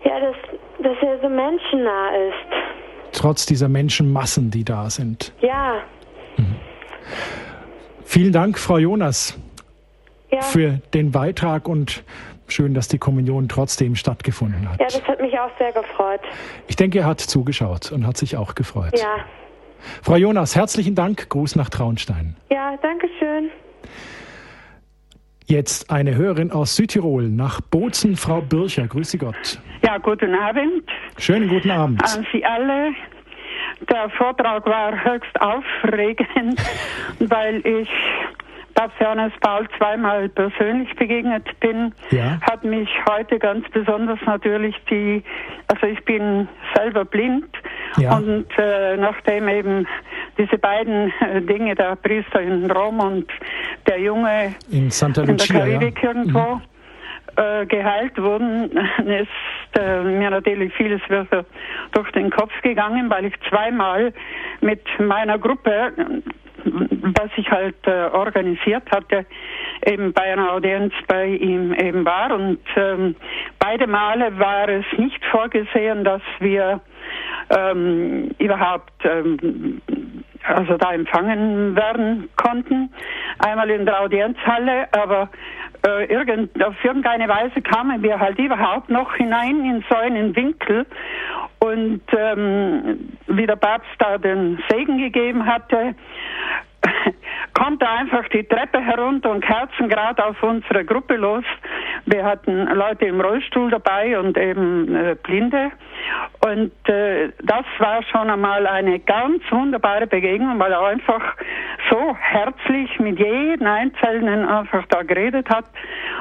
Ja, dass, dass er so menschennah ist. Trotz dieser Menschenmassen, die da sind. Ja. Mhm. Vielen Dank, Frau Jonas ja. für den Beitrag und schön, dass die Kommunion trotzdem stattgefunden hat. Ja, das hat mich auch sehr gefreut. Ich denke, er hat zugeschaut und hat sich auch gefreut. Ja. Frau Jonas, herzlichen Dank. Gruß nach Traunstein. Ja, danke schön. Jetzt eine Hörerin aus Südtirol nach Bozen, Frau Bircher. Grüße Gott. Ja, guten Abend. Schönen guten Abend. An Sie alle. Der Vortrag war höchst aufregend, [LAUGHS] weil ich Papst Johannes Paul zweimal persönlich begegnet bin, ja. hat mich heute ganz besonders natürlich die, also ich bin selber blind ja. und äh, nachdem eben diese beiden äh, Dinge, der Priester in Rom und der Junge in, Santa Lucia, in der Karibik ja. irgendwo, mhm. äh, geheilt wurden, [LAUGHS] ist äh, mir natürlich vieles durch den Kopf gegangen, weil ich zweimal mit meiner Gruppe was ich halt äh, organisiert hatte, eben bei einer Audienz bei ihm eben war. Und ähm, beide Male war es nicht vorgesehen, dass wir ähm, überhaupt ähm, also da empfangen werden konnten. Einmal in der Audienzhalle, aber äh, irgend, auf irgendeine Weise kamen wir halt überhaupt noch hinein in so einen Winkel. Und ähm, wie der Papst da den Segen gegeben hatte, [LAUGHS] kommt er einfach die Treppe herunter und kerzengrad auf unsere Gruppe los. Wir hatten Leute im Rollstuhl dabei und eben äh, Blinde. Und äh, das war schon einmal eine ganz wunderbare Begegnung, weil er einfach so herzlich mit jedem Einzelnen einfach da geredet hat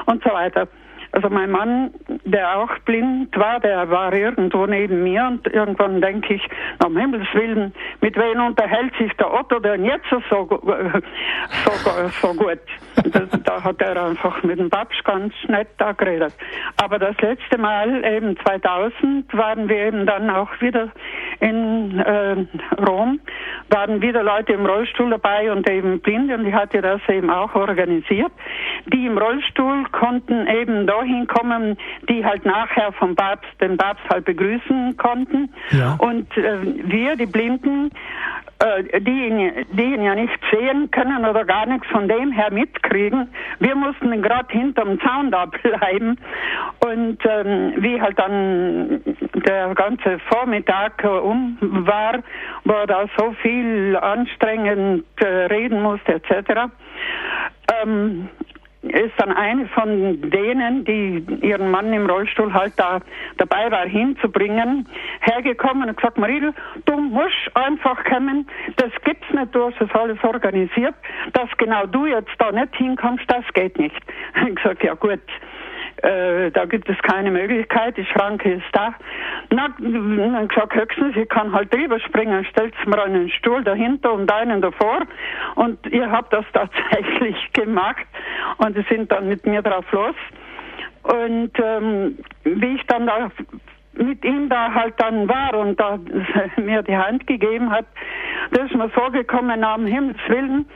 und so weiter. Also mein Mann, der auch blind war, der war irgendwo neben mir und irgendwann denke ich, um Himmels Willen, mit wem unterhält sich der Otto denn jetzt so, [LAUGHS] so, so gut? Das, da hat er einfach mit dem Babsch ganz nett da geredet. Aber das letzte Mal, eben 2000, waren wir eben dann auch wieder in äh, Rom, waren wieder Leute im Rollstuhl dabei und eben blind und ich hatte das eben auch organisiert. Die im Rollstuhl konnten eben da hinkommen, die halt nachher vom Papst, den Papst halt begrüßen konnten. Ja. Und äh, wir, die Blinden, äh, die, ihn, die ihn ja nicht sehen können oder gar nichts von dem her mitkriegen, wir mussten gerade hinterm Zaun da [LAUGHS] bleiben. Und ähm, wie halt dann der ganze Vormittag um war, wo er da so viel anstrengend äh, reden musste etc., ähm, ist dann eine von denen, die ihren Mann im Rollstuhl halt da dabei war hinzubringen, hergekommen und gesagt, Marie, du musst einfach kommen, das gibt's nicht, du hast das alles organisiert, dass genau du jetzt da nicht hinkommst, das geht nicht. [LAUGHS] Ich gesagt, ja gut, äh, da gibt es keine Möglichkeit, die Schranke ist da. Na, dann gesagt, höchstens, ich kann halt drüber springen, stellt mir einen Stuhl dahinter und einen davor und ihr habt das [LAUGHS] tatsächlich gemacht und sie sind dann mit mir drauf los. Und ähm, wie ich dann da mit ihm da halt dann war und da [LAUGHS] mir die Hand gegeben hat, da ist mir so gekommen, am Himmels Willen,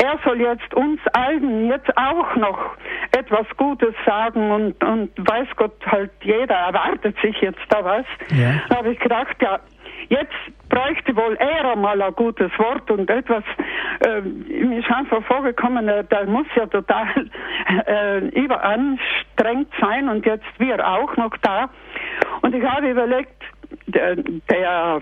er soll jetzt uns allen jetzt auch noch etwas Gutes sagen und, und weiß Gott halt, jeder erwartet sich jetzt da was. Ja. Da habe ich gedacht, ja, jetzt bräuchte wohl er mal ein gutes Wort und etwas, äh, mir ist einfach vorgekommen, äh, der muss ja total [LAUGHS] äh, überanstrengt sein und jetzt wir auch noch da. Und ich habe überlegt, der, der,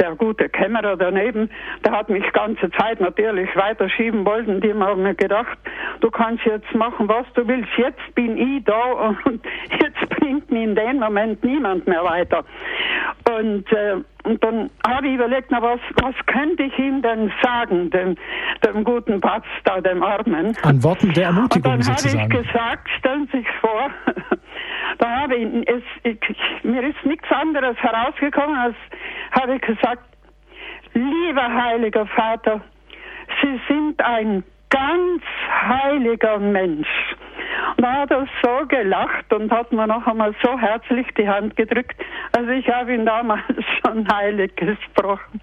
der gute Kämmerer daneben, der hat mich ganze Zeit natürlich weiterschieben wollen. Die haben mir gedacht, du kannst jetzt machen, was du willst. Jetzt bin ich da und [LAUGHS] jetzt bringt mich in dem Moment niemand mehr weiter. Und, äh, und dann habe ich überlegt, na was, was könnte ich ihm denn sagen, dem, dem guten Patz da, dem Armen. An Worten der Ermutigung und dann sozusagen. habe ich gesagt, stellen Sie sich vor, [LAUGHS] habe ich, es, ich, mir ist nichts anderes herausgekommen, als habe ich gesagt, lieber heiliger Vater, Sie sind ein ganz heiliger Mensch. Und da hat er so gelacht und hat mir noch einmal so herzlich die Hand gedrückt. Also ich habe ihn damals [LAUGHS] schon heilig gesprochen.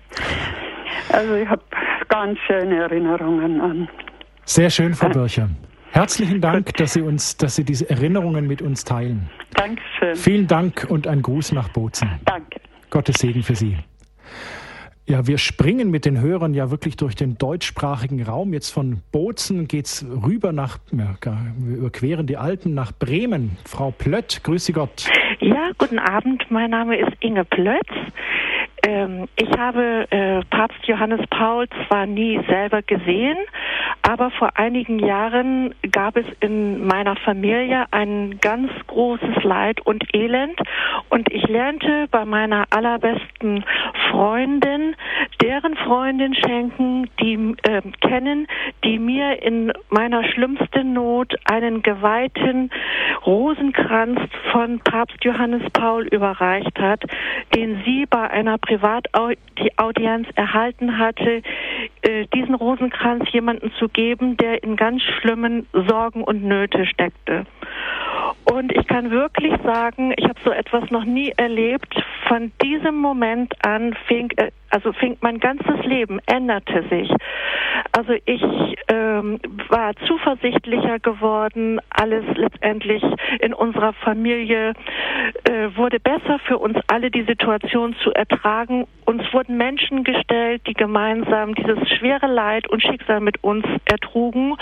Also ich habe ganz schöne Erinnerungen an. Sehr schön, Frau Bircher. Herzlichen Dank, dass Sie uns, dass Sie diese Erinnerungen mit uns teilen. Dankeschön. Vielen Dank und ein Gruß nach Bozen. Danke. Gottes Segen für Sie. Ja, wir springen mit den Hörern ja wirklich durch den deutschsprachigen Raum. Jetzt von Bozen geht's rüber nach, ja, wir überqueren die Alpen nach Bremen. Frau Plött, grüße Gott. Ja, guten Abend. Mein Name ist Inge Plötz. Ähm, ich habe äh, Papst Johannes Paul zwar nie selber gesehen, aber vor einigen Jahren gab es in meiner Familie ein ganz großes Leid und Elend. Und ich lernte bei meiner allerbesten Freundin, deren Freundin schenken, die äh, kennen, die mir in meiner schlimmsten Not einen geweihten Rosenkranz von Papst Johannes Paul überreicht hat, den sie bei einer Privataudienz erhalten hatte, äh, diesen Rosenkranz jemandem zu geben, der in ganz schlimmen Sorgen und Nöte steckte. Und ich kann wirklich sagen, ich habe so etwas noch nie erlebt. Von diesem Moment an fing, äh, also fing mein ganzes Leben, änderte sich. Also ich ähm, war zuversichtlicher geworden. Alles letztendlich in unserer Familie äh, wurde besser für uns alle, die Situation zu ertragen. Uns wurden Menschen gestellt, die gemeinsam dieses schwere Leid und Schicksal mit uns ertrugen.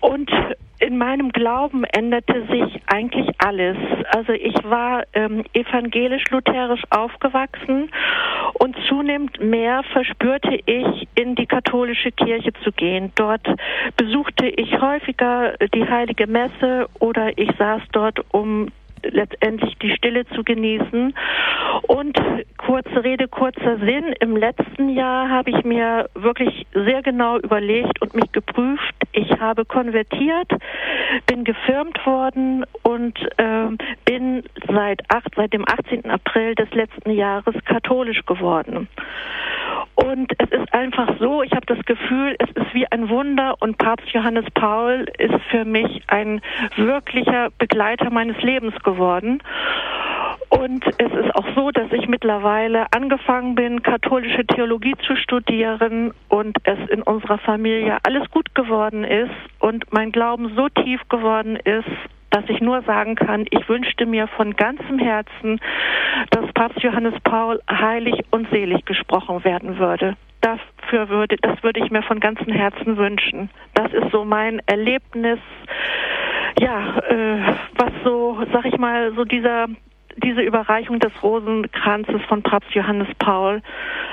Und in meinem Glauben änderte sich eigentlich alles. Also ich war ähm, evangelisch-lutherisch aufgewachsen und zunehmend mehr verspürte ich, in die katholische Kirche zu gehen. Dort besuchte ich häufiger die heilige Messe oder ich saß dort, um letztendlich die Stille zu genießen. Und kurze Rede, kurzer Sinn. Im letzten Jahr habe ich mir wirklich sehr genau überlegt und mich geprüft. Ich habe konvertiert, bin gefirmt worden und äh, bin seit, acht, seit dem 18. April des letzten Jahres katholisch geworden. Und es ist einfach so, ich habe das Gefühl, es ist wie ein Wunder und Papst Johannes Paul ist für mich ein wirklicher Begleiter meines Lebens geworden. Und es ist auch so, dass ich mittlerweile angefangen bin, katholische Theologie zu studieren und es in unserer Familie alles gut geworden ist und mein Glauben so tief geworden ist dass ich nur sagen kann, ich wünschte mir von ganzem Herzen, dass Papst Johannes Paul heilig und selig gesprochen werden würde. Dafür würde, das würde ich mir von ganzem Herzen wünschen. Das ist so mein Erlebnis, ja, äh, was so, sag ich mal, so dieser diese Überreichung des Rosenkranzes von Papst Johannes Paul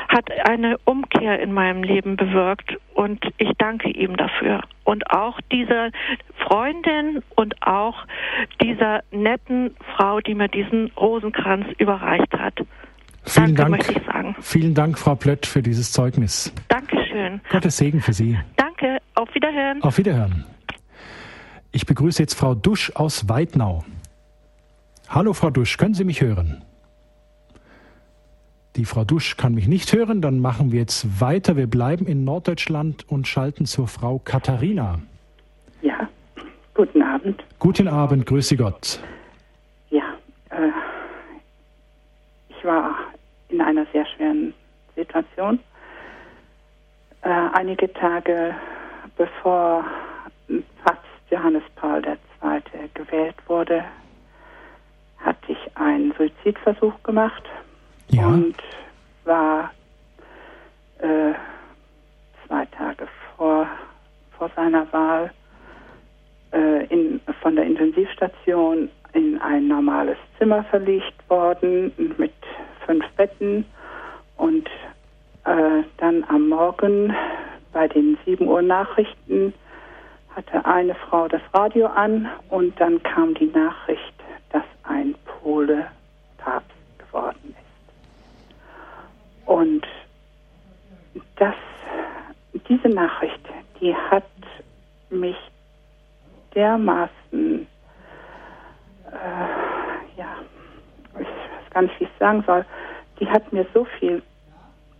hat eine Umkehr in meinem Leben bewirkt und ich danke ihm dafür. Und auch dieser Freundin und auch dieser netten Frau, die mir diesen Rosenkranz überreicht hat. Vielen Danke, Dank. möchte ich sagen. Vielen Dank, Frau Plött, für dieses Zeugnis. Dankeschön. Gottes Segen für Sie. Danke. Auf Wiederhören. Auf Wiederhören. Ich begrüße jetzt Frau Dusch aus Weidnau. Hallo, Frau Dusch, können Sie mich hören? Die Frau Dusch kann mich nicht hören, dann machen wir jetzt weiter. Wir bleiben in Norddeutschland und schalten zur Frau Katharina. Ja, guten Abend. Guten Abend, grüße Gott. Ja, äh, ich war in einer sehr schweren Situation. Äh, einige Tage bevor Papst Johannes Paul II. gewählt wurde, hatte ich einen Suizidversuch gemacht Ja, und war äh, zwei Tage vor, vor seiner Wahl äh, in, von der Intensivstation in ein normales Zimmer verlegt worden mit fünf Betten und äh, dann am Morgen bei den 7 Uhr Nachrichten hatte eine Frau das Radio an und dann kam die Nachricht, dass ein Pole Papst geworden ist. Und das, diese Nachricht, die hat mich dermaßen, äh, ja, ich weiß gar nicht, wie ich es sagen soll, die hat mir so viel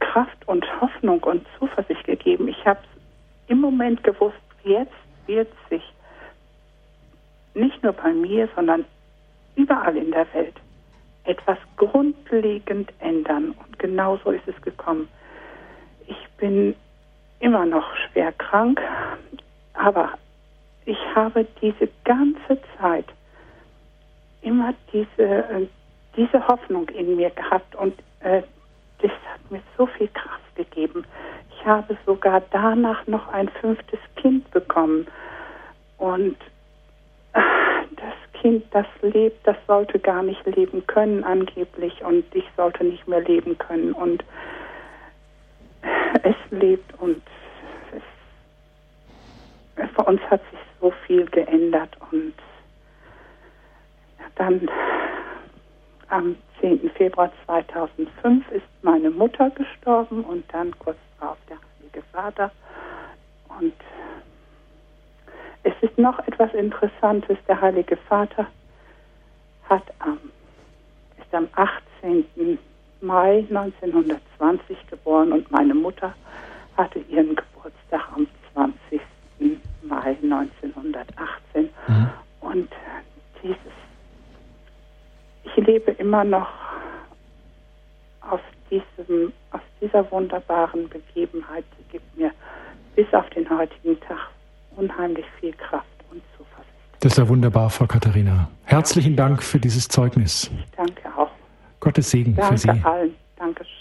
Kraft und Hoffnung und Zuversicht gegeben. Ich habe im Moment gewusst, jetzt wird sich nicht nur bei mir, sondern überall in der Welt etwas grundlegend ändern. Und genau so ist es gekommen. Ich bin immer noch schwer krank, aber ich habe diese ganze Zeit immer diese, äh, diese Hoffnung in mir gehabt und äh, das hat mir so viel Kraft gegeben. Ich habe sogar danach noch ein fünftes Kind bekommen und äh, das Kind, das lebt, das sollte gar nicht leben können angeblich und ich sollte nicht mehr leben können und es lebt und es, bei uns hat sich so viel geändert und dann am 10. Februar 2005 ist meine Mutter gestorben und dann kurz darauf der Heilige Vater. Und es ist noch etwas Interessantes. Der Heilige Vater hat am, ist am 18. Mai 1920 geboren und meine Mutter hatte ihren Geburtstag am 20. Mai 1918. Mhm. Und dieses, ich lebe immer noch aus, diesem, aus dieser wunderbaren Begebenheit, die gibt mir bis auf den heutigen Tag unheimlich viel Kraft und Zuversicht. das ist ja wunderbar, Frau Katharina. Herzlichen Dank für dieses Zeugnis. Ich danke auch. Gottes Segen für Danke Sie. allen. Dankeschön.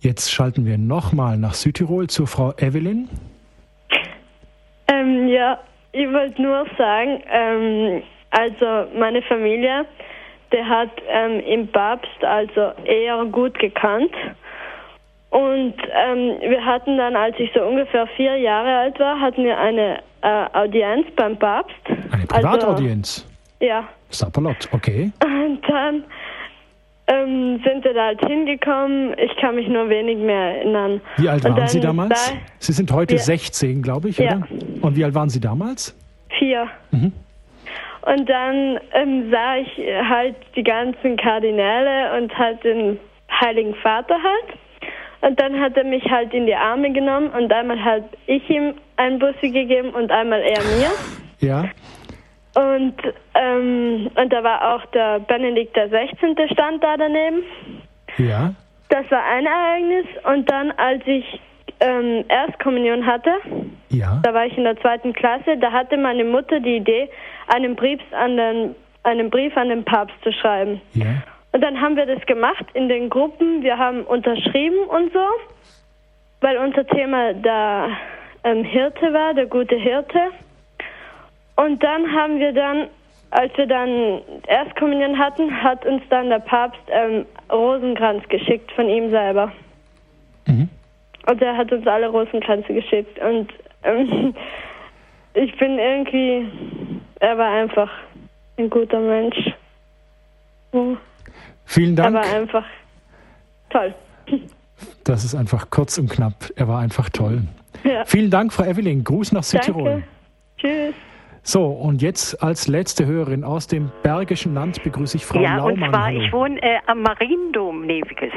Jetzt schalten wir nochmal nach Südtirol zu Frau Evelyn. Ähm, ja, ich wollte nur sagen, ähm, also meine Familie, der hat ähm, im Papst also eher gut gekannt. Und ähm, wir hatten dann, als ich so ungefähr vier Jahre alt war, hatten wir eine äh, Audienz beim Papst. Eine Privataudienz. Also, ja. Sapperlot, okay. Und dann ähm, sind wir da halt hingekommen. Ich kann mich nur wenig mehr erinnern. Wie alt waren Sie damals? Da, Sie sind heute Ja. 16, glaube ich, Ja. oder? Und wie alt waren Sie damals? vier. Mhm. Und dann ähm, sah ich halt die ganzen Kardinäle und halt den Heiligen Vater halt. Und dann hat er mich halt in die Arme genommen und einmal halt ich ihm einen Bussi gegeben und einmal er mir. Ja. Und, ähm, und da war auch der Benedikt der 16. stand da daneben. Ja. Das war ein Ereignis. Und dann, als ich ähm, Erstkommunion hatte, Ja. da war ich in der zweiten Klasse, da hatte meine Mutter die Idee, einen Brief an den, einen Brief an den Papst zu schreiben. Ja. Und dann haben wir das gemacht in den Gruppen. Wir haben unterschrieben und so, weil unser Thema der ähm, Hirte war, der gute Hirte. Und dann haben wir dann, als wir dann Erstkommunion hatten, hat uns dann der Papst ähm, Rosenkranz geschickt von ihm selber. Mhm. Also er hat uns alle Rosenkränze geschickt und ähm, [LAUGHS] ich bin irgendwie, er war einfach ein guter Mensch. Vielen Dank. Er war einfach toll. Das ist einfach kurz und knapp. Er war einfach toll. Ja. Vielen Dank, Frau Evelyn. Gruß nach Südtirol. Danke. Tschüss. So, und jetzt als letzte Hörerin aus dem Bergischen Land begrüße ich Frau ja, Laumann. Ja, und zwar, Hallo. ich wohne äh, am Mariendom Neviges.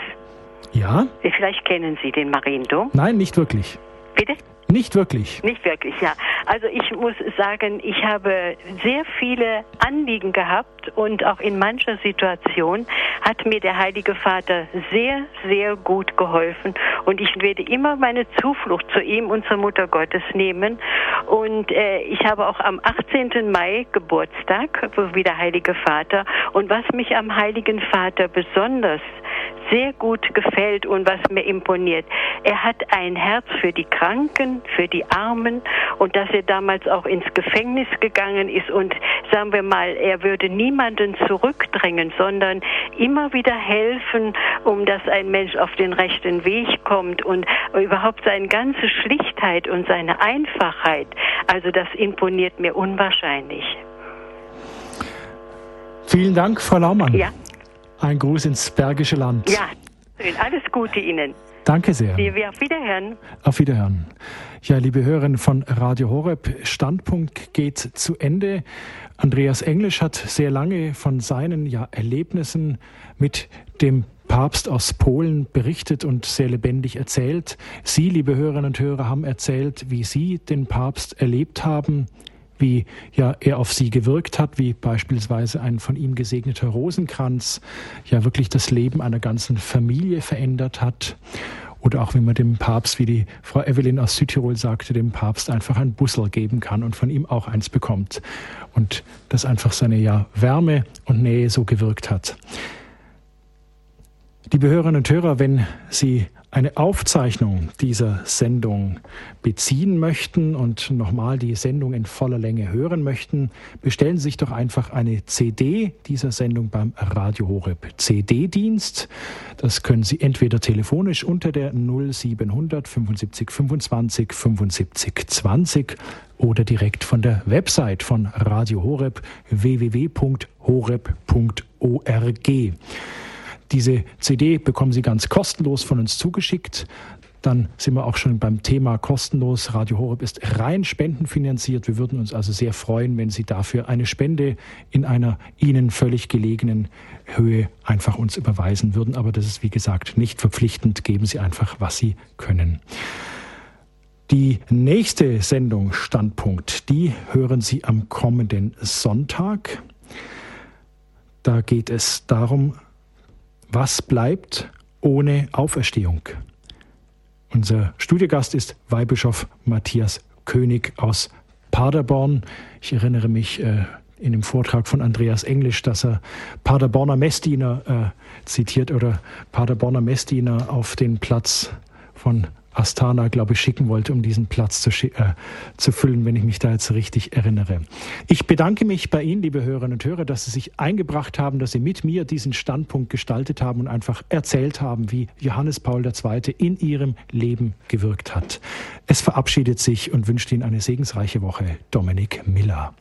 Ja? Vielleicht kennen Sie den Mariendom. Nein, nicht wirklich. Bitte? Nicht wirklich. Nicht wirklich, ja. Also ich muss sagen, ich habe sehr viele Anliegen gehabt und auch in mancher Situation hat mir der Heilige Vater sehr, sehr gut geholfen und ich werde immer meine Zuflucht zu ihm und zur Mutter Gottes nehmen und äh, ich habe auch am 18. Mai Geburtstag, wie der Heilige Vater und was mich am Heiligen Vater besonders sehr gut gefällt und was mir imponiert. Er hat ein Herz für die Kranken, für die Armen und dass er damals auch ins Gefängnis gegangen ist und sagen wir mal, er würde niemanden zurückdrängen, sondern immer wieder helfen, um dass ein Mensch auf den rechten Weg kommt und überhaupt seine ganze Schlichtheit und seine Einfachheit. Also das imponiert mir unwahrscheinlich. Vielen Dank, Frau Laumann. Ja. Ein Gruß ins Bergische Land. Ja, alles Gute Ihnen. Danke sehr. Wir auf Wiederhören. Auf Wiederhören. Ja, liebe Hörerinnen von Radio Horeb, Standpunkt geht zu Ende. Andreas Englisch hat sehr lange von seinen ja, Erlebnissen mit dem Papst aus Polen berichtet und sehr lebendig erzählt. Sie, liebe Hörerinnen und Hörer, haben erzählt, wie Sie den Papst erlebt haben, wie ja er auf sie gewirkt hat, wie beispielsweise ein von ihm gesegneter Rosenkranz ja wirklich das Leben einer ganzen Familie verändert hat. Oder auch wenn man dem Papst, wie die Frau Evelyn aus Südtirol sagte, dem Papst einfach ein Bussel geben kann und von ihm auch eins bekommt. Und das einfach seine ja Wärme und Nähe so gewirkt hat. Liebe Hörerinnen und Hörer, wenn Sie eine Aufzeichnung dieser Sendung beziehen möchten und nochmal die Sendung in voller Länge hören möchten, bestellen Sie sich doch einfach eine CD dieser Sendung beim Radio Horeb CD-Dienst. Das können Sie entweder telefonisch unter der 0700 75 25 75 20 oder direkt von der Website von Radio Horeb www.horeb.org. Diese CD bekommen Sie ganz kostenlos von uns zugeschickt. Dann sind wir auch schon beim Thema kostenlos. Radio Horeb ist rein spendenfinanziert. Wir würden uns also sehr freuen, wenn Sie dafür eine Spende in einer Ihnen völlig gelegenen Höhe einfach uns überweisen würden. Aber das ist, wie gesagt, nicht verpflichtend. Geben Sie einfach, was Sie können. Die nächste Sendung Standpunkt, die hören Sie am kommenden Sonntag. Da geht es darum, was bleibt ohne Auferstehung? Unser Studiogast ist Weihbischof Matthias König aus Paderborn. Ich erinnere mich äh, in dem Vortrag von Andreas Englisch, dass er Paderborner Messdiener äh, zitiert oder Paderborner Messdiener auf den Platz von Astana, glaube ich, schicken wollte, um diesen Platz zu, äh, zu füllen, wenn ich mich da jetzt richtig erinnere. Ich bedanke mich bei Ihnen, liebe Hörerinnen und Hörer, dass Sie sich eingebracht haben, dass Sie mit mir diesen Standpunkt gestaltet haben und einfach erzählt haben, wie Johannes Paul II. in Ihrem Leben gewirkt hat. Es verabschiedet sich und wünscht Ihnen eine segensreiche Woche. Dominik Miller.